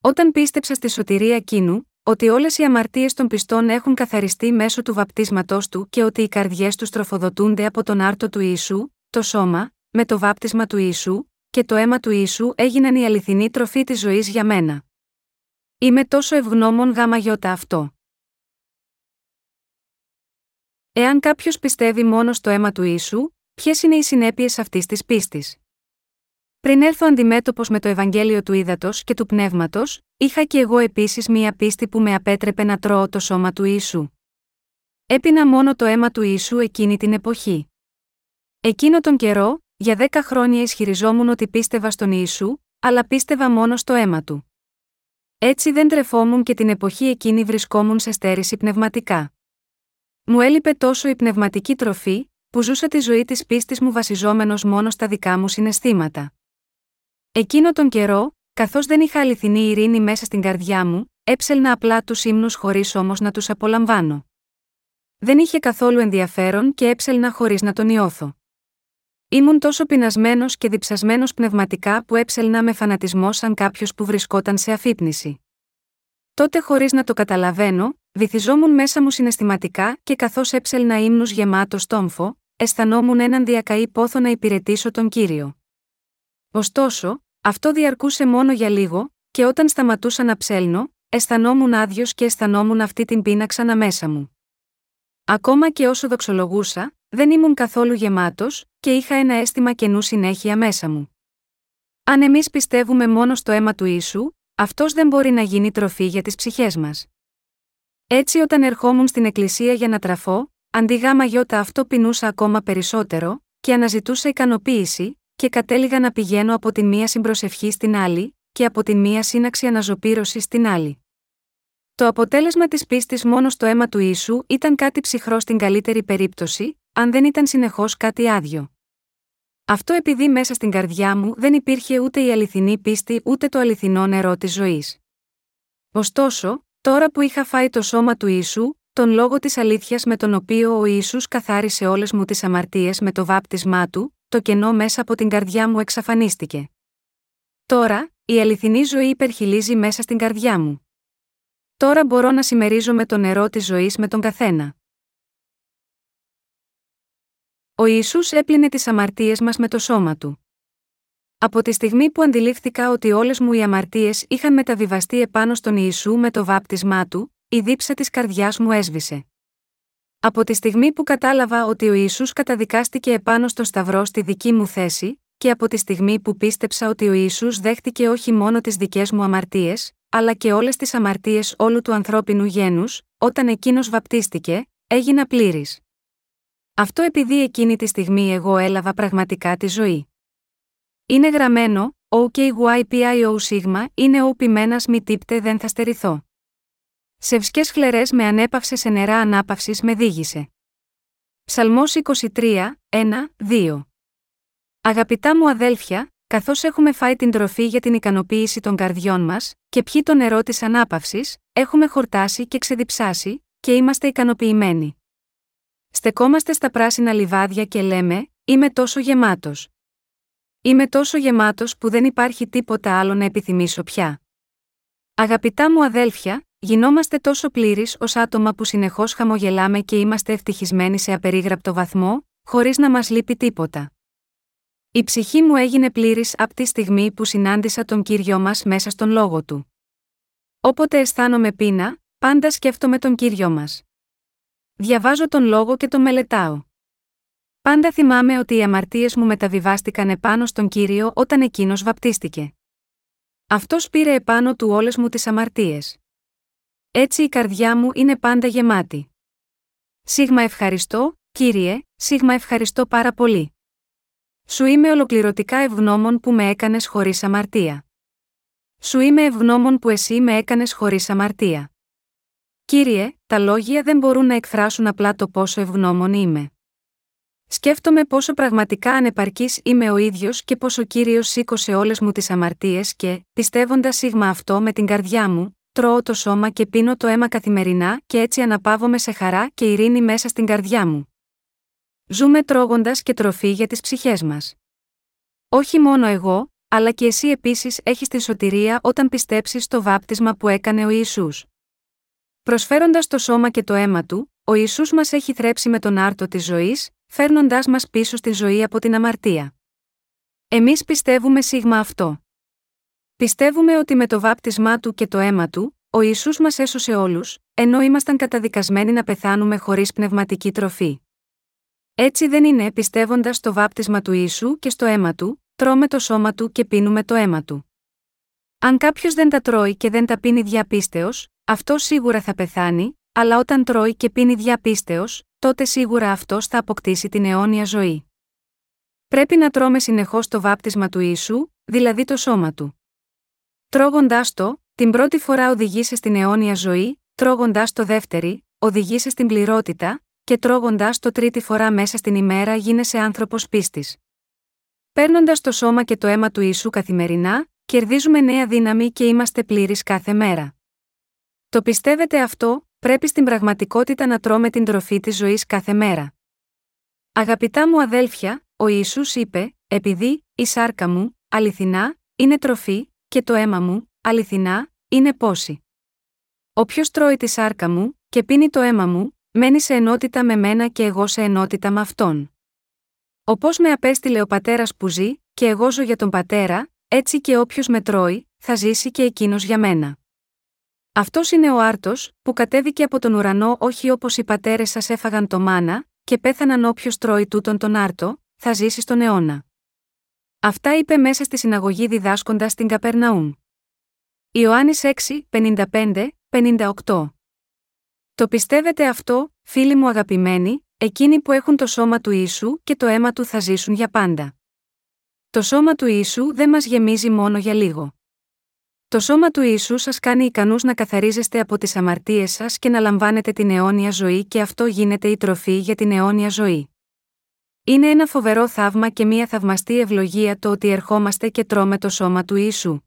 Όταν πίστεψα στη σωτηρία εκείνου, ότι όλες οι αμαρτίες των πιστών έχουν καθαριστεί μέσω του βαπτίσματός του και ότι οι καρδιές τους τροφοδοτούνται από τον άρτο του Ιησού, το σώμα, με το βάπτισμα του Ιησού, και το αίμα του Ιησού έγιναν η αληθινή τροφή της ζωής για μένα. Είμαι τόσο ευγνώμων γάμα γιώτα αυτό. Εάν κάποιος πιστεύει μόνο στο αίμα του Ιησού, Ποιες είναι οι συνέπειες αυτής της πίστης; Πριν έρθω αντιμέτωπος με το Ευαγγέλιο του Ήδατος και του Πνεύματος, είχα και εγώ επίσης μία πίστη που με απέτρεπε να τρώω το σώμα του Ιησού. Έπεινα μόνο το αίμα του Ιησού εκείνη την εποχή. Εκείνο τον καιρό, για δέκα χρόνια ισχυριζόμουν ότι πίστευα στον Ιησού, αλλά πίστευα μόνο στο αίμα του. Έτσι δεν τρεφόμουν και την εποχή εκείνη βρισκόμουν σε στέρηση πνευματικά. Μου έλειπε τόσο η πνευματική τροφή, που ζούσα τη ζωή της πίστης μου βασιζόμενος μόνο στα δικά μου συναισθήματα. Εκείνο τον καιρό, καθώς δεν είχα αληθινή ειρήνη μέσα στην καρδιά μου, έψελνα απλά τους ύμνους χωρίς όμως να τους απολαμβάνω. Δεν είχε καθόλου ενδιαφέρον και έψελνα χωρίς να τον νιώθω. Ήμουν τόσο πεινασμένος και διψασμένος πνευματικά που έψελνα με φανατισμό σαν κάποιος που βρισκόταν σε αφύπνιση. Τότε χωρίς να το καταλαβαίνω, βυθιζόμουν μέσα μου συναισθηματικά και καθώς έψελνα ύμνους γεμάτο στόμφο, αισθανόμουν έναν διακαή πόθο να υπηρετήσω τον κύριο. Ωστόσο, αυτό διαρκούσε μόνο για λίγο, και όταν σταματούσα να ψέλνω, αισθανόμουν άδειος και αισθανόμουν αυτή την πείνα ξανά μέσα μου. Ακόμα και όσο δοξολογούσα, δεν ήμουν καθόλου γεμάτος, και είχα ένα αίσθημα καινού συνέχεια μέσα μου. Αν εμείς πιστεύουμε μόνο στο αίμα του ίσου, αυτός δεν μπορεί να γίνει τροφή για τις ψυχές μας. Έτσι, όταν ερχόμουν στην εκκλησία για να τραφώ, Αντί γάμα γιώτα αυτό πεινούσα ακόμα περισσότερο, και αναζητούσα ικανοποίηση, και κατέληγα να πηγαίνω από τη μία συμπροσευχή στην άλλη, και από τη μία σύναξη αναζωπήρωσης στην άλλη. Το αποτέλεσμα της πίστης μόνο στο αίμα του ίσου ήταν κάτι ψυχρό στην καλύτερη περίπτωση, αν δεν ήταν συνεχώς κάτι άδειο. Αυτό επειδή μέσα στην καρδιά μου δεν υπήρχε ούτε η αληθινή πίστη ούτε το αληθινό νερό της ζωής. Ωστόσο, τώρα που είχα φάει το σώμα του Ιησού, τον λόγο της αλήθειας με τον οποίο ο Ιησούς καθάρισε όλες μου τις αμαρτίες με το βάπτισμά του, το κενό μέσα από την καρδιά μου εξαφανίστηκε. Τώρα, η αληθινή ζωή υπερχιλίζει μέσα στην καρδιά μου. Τώρα μπορώ να συμμερίζομαι το νερό της ζωής με τον καθένα. Ο Ιησούς έπλυνε τις αμαρτίες μας με το σώμα του. Από τη στιγμή που αντιλήφθηκα ότι όλες μου οι αμαρτίες είχαν μεταβιβαστεί επάνω στον Ιησού με το βάπτισμά του, η δίψα της καρδιάς μου έσβησε. Από τη στιγμή που κατάλαβα ότι ο Ιησούς καταδικάστηκε επάνω στο Σταυρό στη δική μου θέση, και από τη στιγμή που πίστεψα ότι ο Ιησούς δέχτηκε όχι μόνο τις δικές μου αμαρτίες, αλλά και όλες τις αμαρτίες όλου του ανθρώπινου γένους, όταν εκείνος βαπτίστηκε, έγινα πλήρης. Αυτό επειδή εκείνη τη στιγμή εγώ έλαβα πραγματικά τη ζωή. Είναι γραμμένο, OKYPIO σίγμα είναι ο ποιμένας μη τύπτε δεν θα στερηθώ. Σευσκές χλερές με ανέπαυσε σε νερά ανάπαυσης με δίγησε. Ψαλμός 23, 1, 2 Αγαπητά μου αδέλφια, καθώς έχουμε φάει την τροφή για την ικανοποίηση των καρδιών μας, και πιει το νερό της ανάπαυσης, έχουμε χορτάσει και ξεδιψάσει, και είμαστε ικανοποιημένοι. Στεκόμαστε στα πράσινα λιβάδια και λέμε: Είμαι τόσο γεμάτος. Είμαι τόσο γεμάτος που δεν υπάρχει τίποτα άλλο να επιθυμήσω πια. Αγαπητά μου αδέλφια, γινόμαστε τόσο πλήρεις ως άτομα που συνεχώς χαμογελάμε και είμαστε ευτυχισμένοι σε απερίγραπτο βαθμό, χωρίς να μας λείπει τίποτα. Η ψυχή μου έγινε πλήρης από τη στιγμή που συνάντησα τον κύριο μας μέσα στον λόγο του. Όποτε αισθάνομαι πείνα, πάντα σκέφτομαι τον κύριο μας. Διαβάζω τον λόγο και τον μελετάω. Πάντα θυμάμαι ότι οι αμαρτίες μου μεταβιβάστηκαν επάνω στον κύριο όταν εκείνος βαπτίστηκε. Αυτός πήρε επάνω του όλες μου τις αμαρτίες. Έτσι η καρδιά μου είναι πάντα γεμάτη. Σίγμα ευχαριστώ, κύριε, σίγμα ευχαριστώ πάρα πολύ. Σου είμαι ολοκληρωτικά ευγνώμων που με έκανες χωρίς αμαρτία. Σου είμαι ευγνώμων που εσύ με έκανες χωρίς αμαρτία. Κύριε, τα λόγια δεν μπορούν να εκφράσουν απλά το πόσο ευγνώμων είμαι. Σκέφτομαι πόσο πραγματικά ανεπαρκής είμαι ο ίδιος και πόσο κύριος σήκωσε όλες μου τις αμαρτίες και, πιστεύοντας σίγμα αυτό με την καρδιά μου, τρώω το σώμα και πίνω το αίμα καθημερινά και έτσι αναπαύομαι σε χαρά και ειρήνη μέσα στην καρδιά μου. Ζούμε τρώγοντας και τροφή για τις ψυχές μας. Όχι μόνο εγώ, αλλά και εσύ επίσης έχεις τη σωτηρία όταν πιστέψεις στο βάπτισμα που έκανε ο Ιησούς. Προσφέροντας το σώμα και το αίμα του, ο Ιησούς μας έχει θρέψει με τον άρτο της ζωής, φέρνοντάς μας πίσω στη ζωή από την αμαρτία. Εμείς πιστεύουμε σίγμα αυτό. Πιστεύουμε ότι με το βάπτισμά του και το αίμα του, ο Ιησούς μας έσωσε όλους, ενώ ήμασταν καταδικασμένοι να πεθάνουμε χωρίς πνευματική τροφή. Έτσι δεν είναι πιστεύοντας το βάπτισμα του Ιησού και στο αίμα του, τρώμε το σώμα του και πίνουμε το αίμα του. Αν κάποιος δεν τα τρώει και δεν τα πίνει διαπίστεως, αυτό σίγουρα θα πεθάνει, αλλά όταν τρώει και πίνει διαπίστεως, τότε σίγουρα αυτός θα αποκτήσει την αιώνια ζωή. Πρέπει να τρώμε συνεχώς το βάπτισμα του Ιησού, δηλαδή το σώμα του. Τρώγοντάς το, την πρώτη φορά οδηγείσαι στην αιώνια ζωή, τρώγοντάς το δεύτερη, οδηγείσαι στην πληρότητα, και τρώγοντάς το τρίτη φορά μέσα στην ημέρα γίνεσαι άνθρωπος πίστης. Παίρνοντας το σώμα και το αίμα του Ιησού καθημερινά, κερδίζουμε νέα δύναμη και είμαστε πλήρεις κάθε μέρα. Το πιστεύετε αυτό, πρέπει στην πραγματικότητα να τρώμε την τροφή της ζωής κάθε μέρα. Αγαπητά μου αδέλφια, ο Ιησούς είπε: Επειδή η σάρκα μου, αληθινά, είναι τροφή, και το αίμα μου, αληθινά, είναι πόση. Όποιος τρώει τη σάρκα μου, και πίνει το αίμα μου, μένει σε ενότητα με μένα και εγώ σε ενότητα με αυτόν. Όπως με απέστειλε ο πατέρας που ζει, και εγώ ζω για τον πατέρα, έτσι και όποιος με τρώει, θα ζήσει και εκείνος για μένα. Αυτός είναι ο άρτος, που κατέβηκε από τον ουρανό όχι όπως οι πατέρες σας έφαγαν το μάνα, και πέθαναν όποιος τρώει τούτον τον άρτο, θα ζήσει στον αιώνα. Αυτά είπε μέσα στη συναγωγή διδάσκοντας στην Καπερναούμ. Ιωάννης 6, 55, 58. Το πιστεύετε αυτό, φίλοι μου αγαπημένοι, εκείνοι που έχουν το σώμα του Ιησού και το αίμα του θα ζήσουν για πάντα. Το σώμα του Ιησού δεν μας γεμίζει μόνο για λίγο. Το σώμα του Ιησού σας κάνει ικανούς να καθαρίζεστε από τις αμαρτίες σας και να λαμβάνετε την αιώνια ζωή και αυτό γίνεται η τροφή για την αιώνια ζωή. Είναι ένα φοβερό θαύμα και μια θαυμαστή ευλογία το ότι ερχόμαστε και τρώμε το σώμα του Ιησού.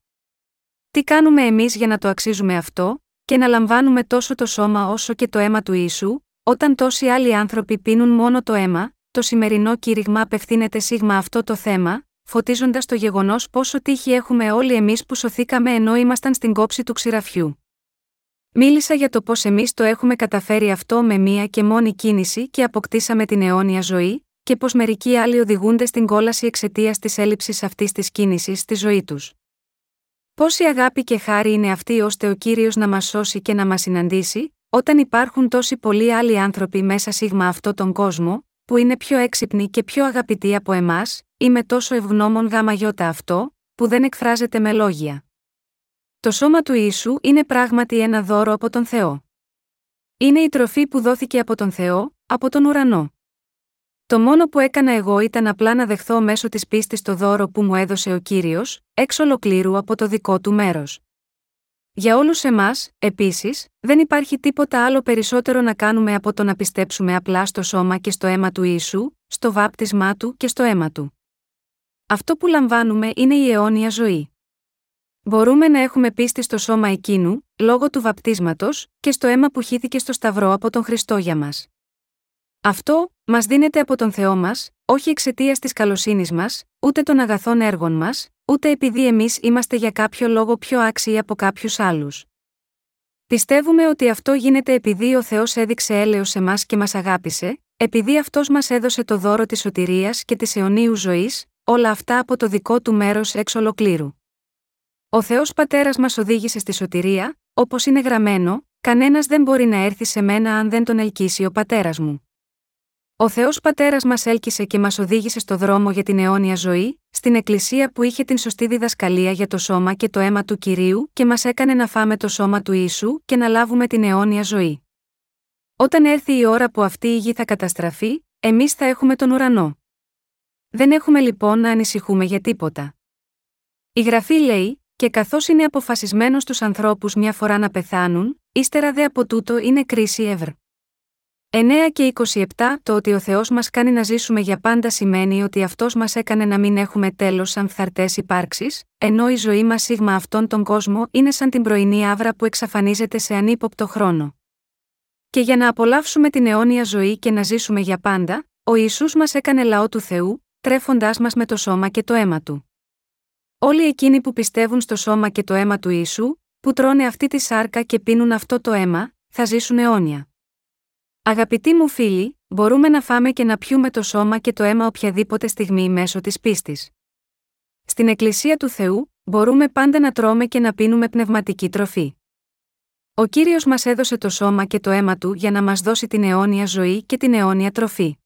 Τι κάνουμε εμείς για να το αξίζουμε αυτό, και να λαμβάνουμε τόσο το σώμα όσο και το αίμα του Ιησού, όταν τόσοι άλλοι άνθρωποι πίνουν μόνο το αίμα, το σημερινό κήρυγμα απευθύνεται σίγμα αυτό το θέμα, φωτίζοντας το γεγονός πόσο τύχη έχουμε όλοι εμείς που σωθήκαμε ενώ ήμασταν στην κόψη του ξηραφιού. Μίλησα για το πώς εμείς το έχουμε καταφέρει αυτό με μία και μόνη κίνηση και αποκτήσαμε την αιώνια ζωή, και πως μερικοί άλλοι οδηγούνται στην κόλαση εξαιτίας της έλλειψης αυτής της κίνησης στη ζωή τους. Πόση αγάπη και χάρη είναι αυτή ώστε ο κύριος να μας σώσει και να μας συναντήσει, όταν υπάρχουν τόσοι πολλοί άλλοι άνθρωποι μέσα σίγμα αυτό τον κόσμο, που είναι πιο έξυπνοι και πιο αγαπητοί από εμάς, είμαι τόσο ευγνώμων γάμα γιώτα αυτό, που δεν εκφράζεται με λόγια. Το σώμα του Ιησού είναι πράγματι ένα δώρο από τον Θεό. Είναι η τροφή που δόθηκε από τον Θεό, από τον ουρανό. Το μόνο που έκανα εγώ ήταν απλά να δεχθώ μέσω της πίστης το δώρο που μου έδωσε ο κύριος, εξ ολοκλήρου από το δικό του μέρος. Για όλους εμάς, επίσης, δεν υπάρχει τίποτα άλλο περισσότερο να κάνουμε από το να πιστέψουμε απλά στο σώμα και στο αίμα του Ιησού, στο βάπτισμά του και στο αίμα του. Αυτό που λαμβάνουμε είναι η αιώνια ζωή. Μπορούμε να έχουμε πίστη στο σώμα εκείνου, λόγω του βαπτίσματος, και στο αίμα που χύθηκε στο Σταυρό από τον Χριστό για μας. Αυτό, μας δίνεται από τον Θεό μας, όχι εξαιτίας της καλοσύνης μας, ούτε των αγαθών έργων μας, ούτε επειδή εμείς είμαστε για κάποιο λόγο πιο άξιοι από κάποιους άλλους. Πιστεύουμε ότι αυτό γίνεται επειδή ο Θεός έδειξε έλεος σε μας και μας αγάπησε, επειδή αυτός μας έδωσε το δώρο της σωτηρίας και της αιωνίου ζωής, όλα αυτά από το δικό του μέρος εξ ολοκλήρου. Ο Θεός Πατέρας μας οδήγησε στη σωτηρία, όπως είναι γραμμένο, κανένας δεν μπορεί να έρθει σε μένα αν δεν τον ελκύσει ο πατέρας μου. Ο Θεός Πατέρας μας έλκυσε και μας οδήγησε στο δρόμο για την αιώνια ζωή, στην Εκκλησία που είχε την σωστή διδασκαλία για το σώμα και το αίμα του κυρίου και μας έκανε να φάμε το σώμα του ίσου και να λάβουμε την αιώνια ζωή. Όταν έρθει η ώρα που αυτή η γη θα καταστραφεί, εμείς θα έχουμε τον ουρανό. Δεν έχουμε λοιπόν να ανησυχούμε για τίποτα. Η γραφή λέει, και καθώς είναι αποφασισμένο στους ανθρώπους μια φορά να πεθάνουν, ύστερα δε από τούτο είναι κρίση εύρ. 9 και 27 Το ότι ο Θεός μας κάνει να ζήσουμε για πάντα σημαίνει ότι αυτός μας έκανε να μην έχουμε τέλος σαν φθαρτές υπάρξεις, ενώ η ζωή μας σίγμα αυτόν τον κόσμο είναι σαν την πρωινή άβρα που εξαφανίζεται σε ανύποπτο χρόνο. Και για να απολαύσουμε την αιώνια ζωή και να ζήσουμε για πάντα, ο Ιησούς μας έκανε λαό του Θεού, τρέφοντάς μας με το σώμα και το αίμα του. Όλοι εκείνοι που πιστεύουν στο σώμα και το αίμα του Ιησού, που τρώνε αυτή τη σάρκα και πίνουν αυτό το αίμα, θα ζήσουν αιώνια. Αγαπητοί μου φίλοι, μπορούμε να φάμε και να πιούμε το σώμα και το αίμα οποιαδήποτε στιγμή μέσω της πίστης. Στην Εκκλησία του Θεού, μπορούμε πάντα να τρώμε και να πίνουμε πνευματική τροφή. Ο κύριος μας έδωσε το σώμα και το αίμα του για να μας δώσει την αιώνια ζωή και την αιώνια τροφή.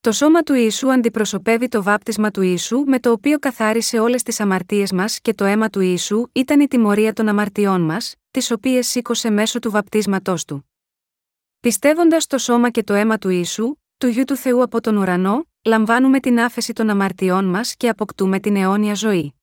Το σώμα του Ιησού αντιπροσωπεύει το βάπτισμα του Ιησού με το οποίο καθάρισε όλες τις αμαρτίες μας και το αίμα του Ιησού ήταν η τιμωρία των αμαρτιών μας, τις οποίες σήκωσε μέσω του βαπτίσματός του. Πιστεύοντας το σώμα και το αίμα του Ιησού, του γιου του Θεού από τον ουρανό, λαμβάνουμε την άφεση των αμαρτιών μας και αποκτούμε την αιώνια ζωή.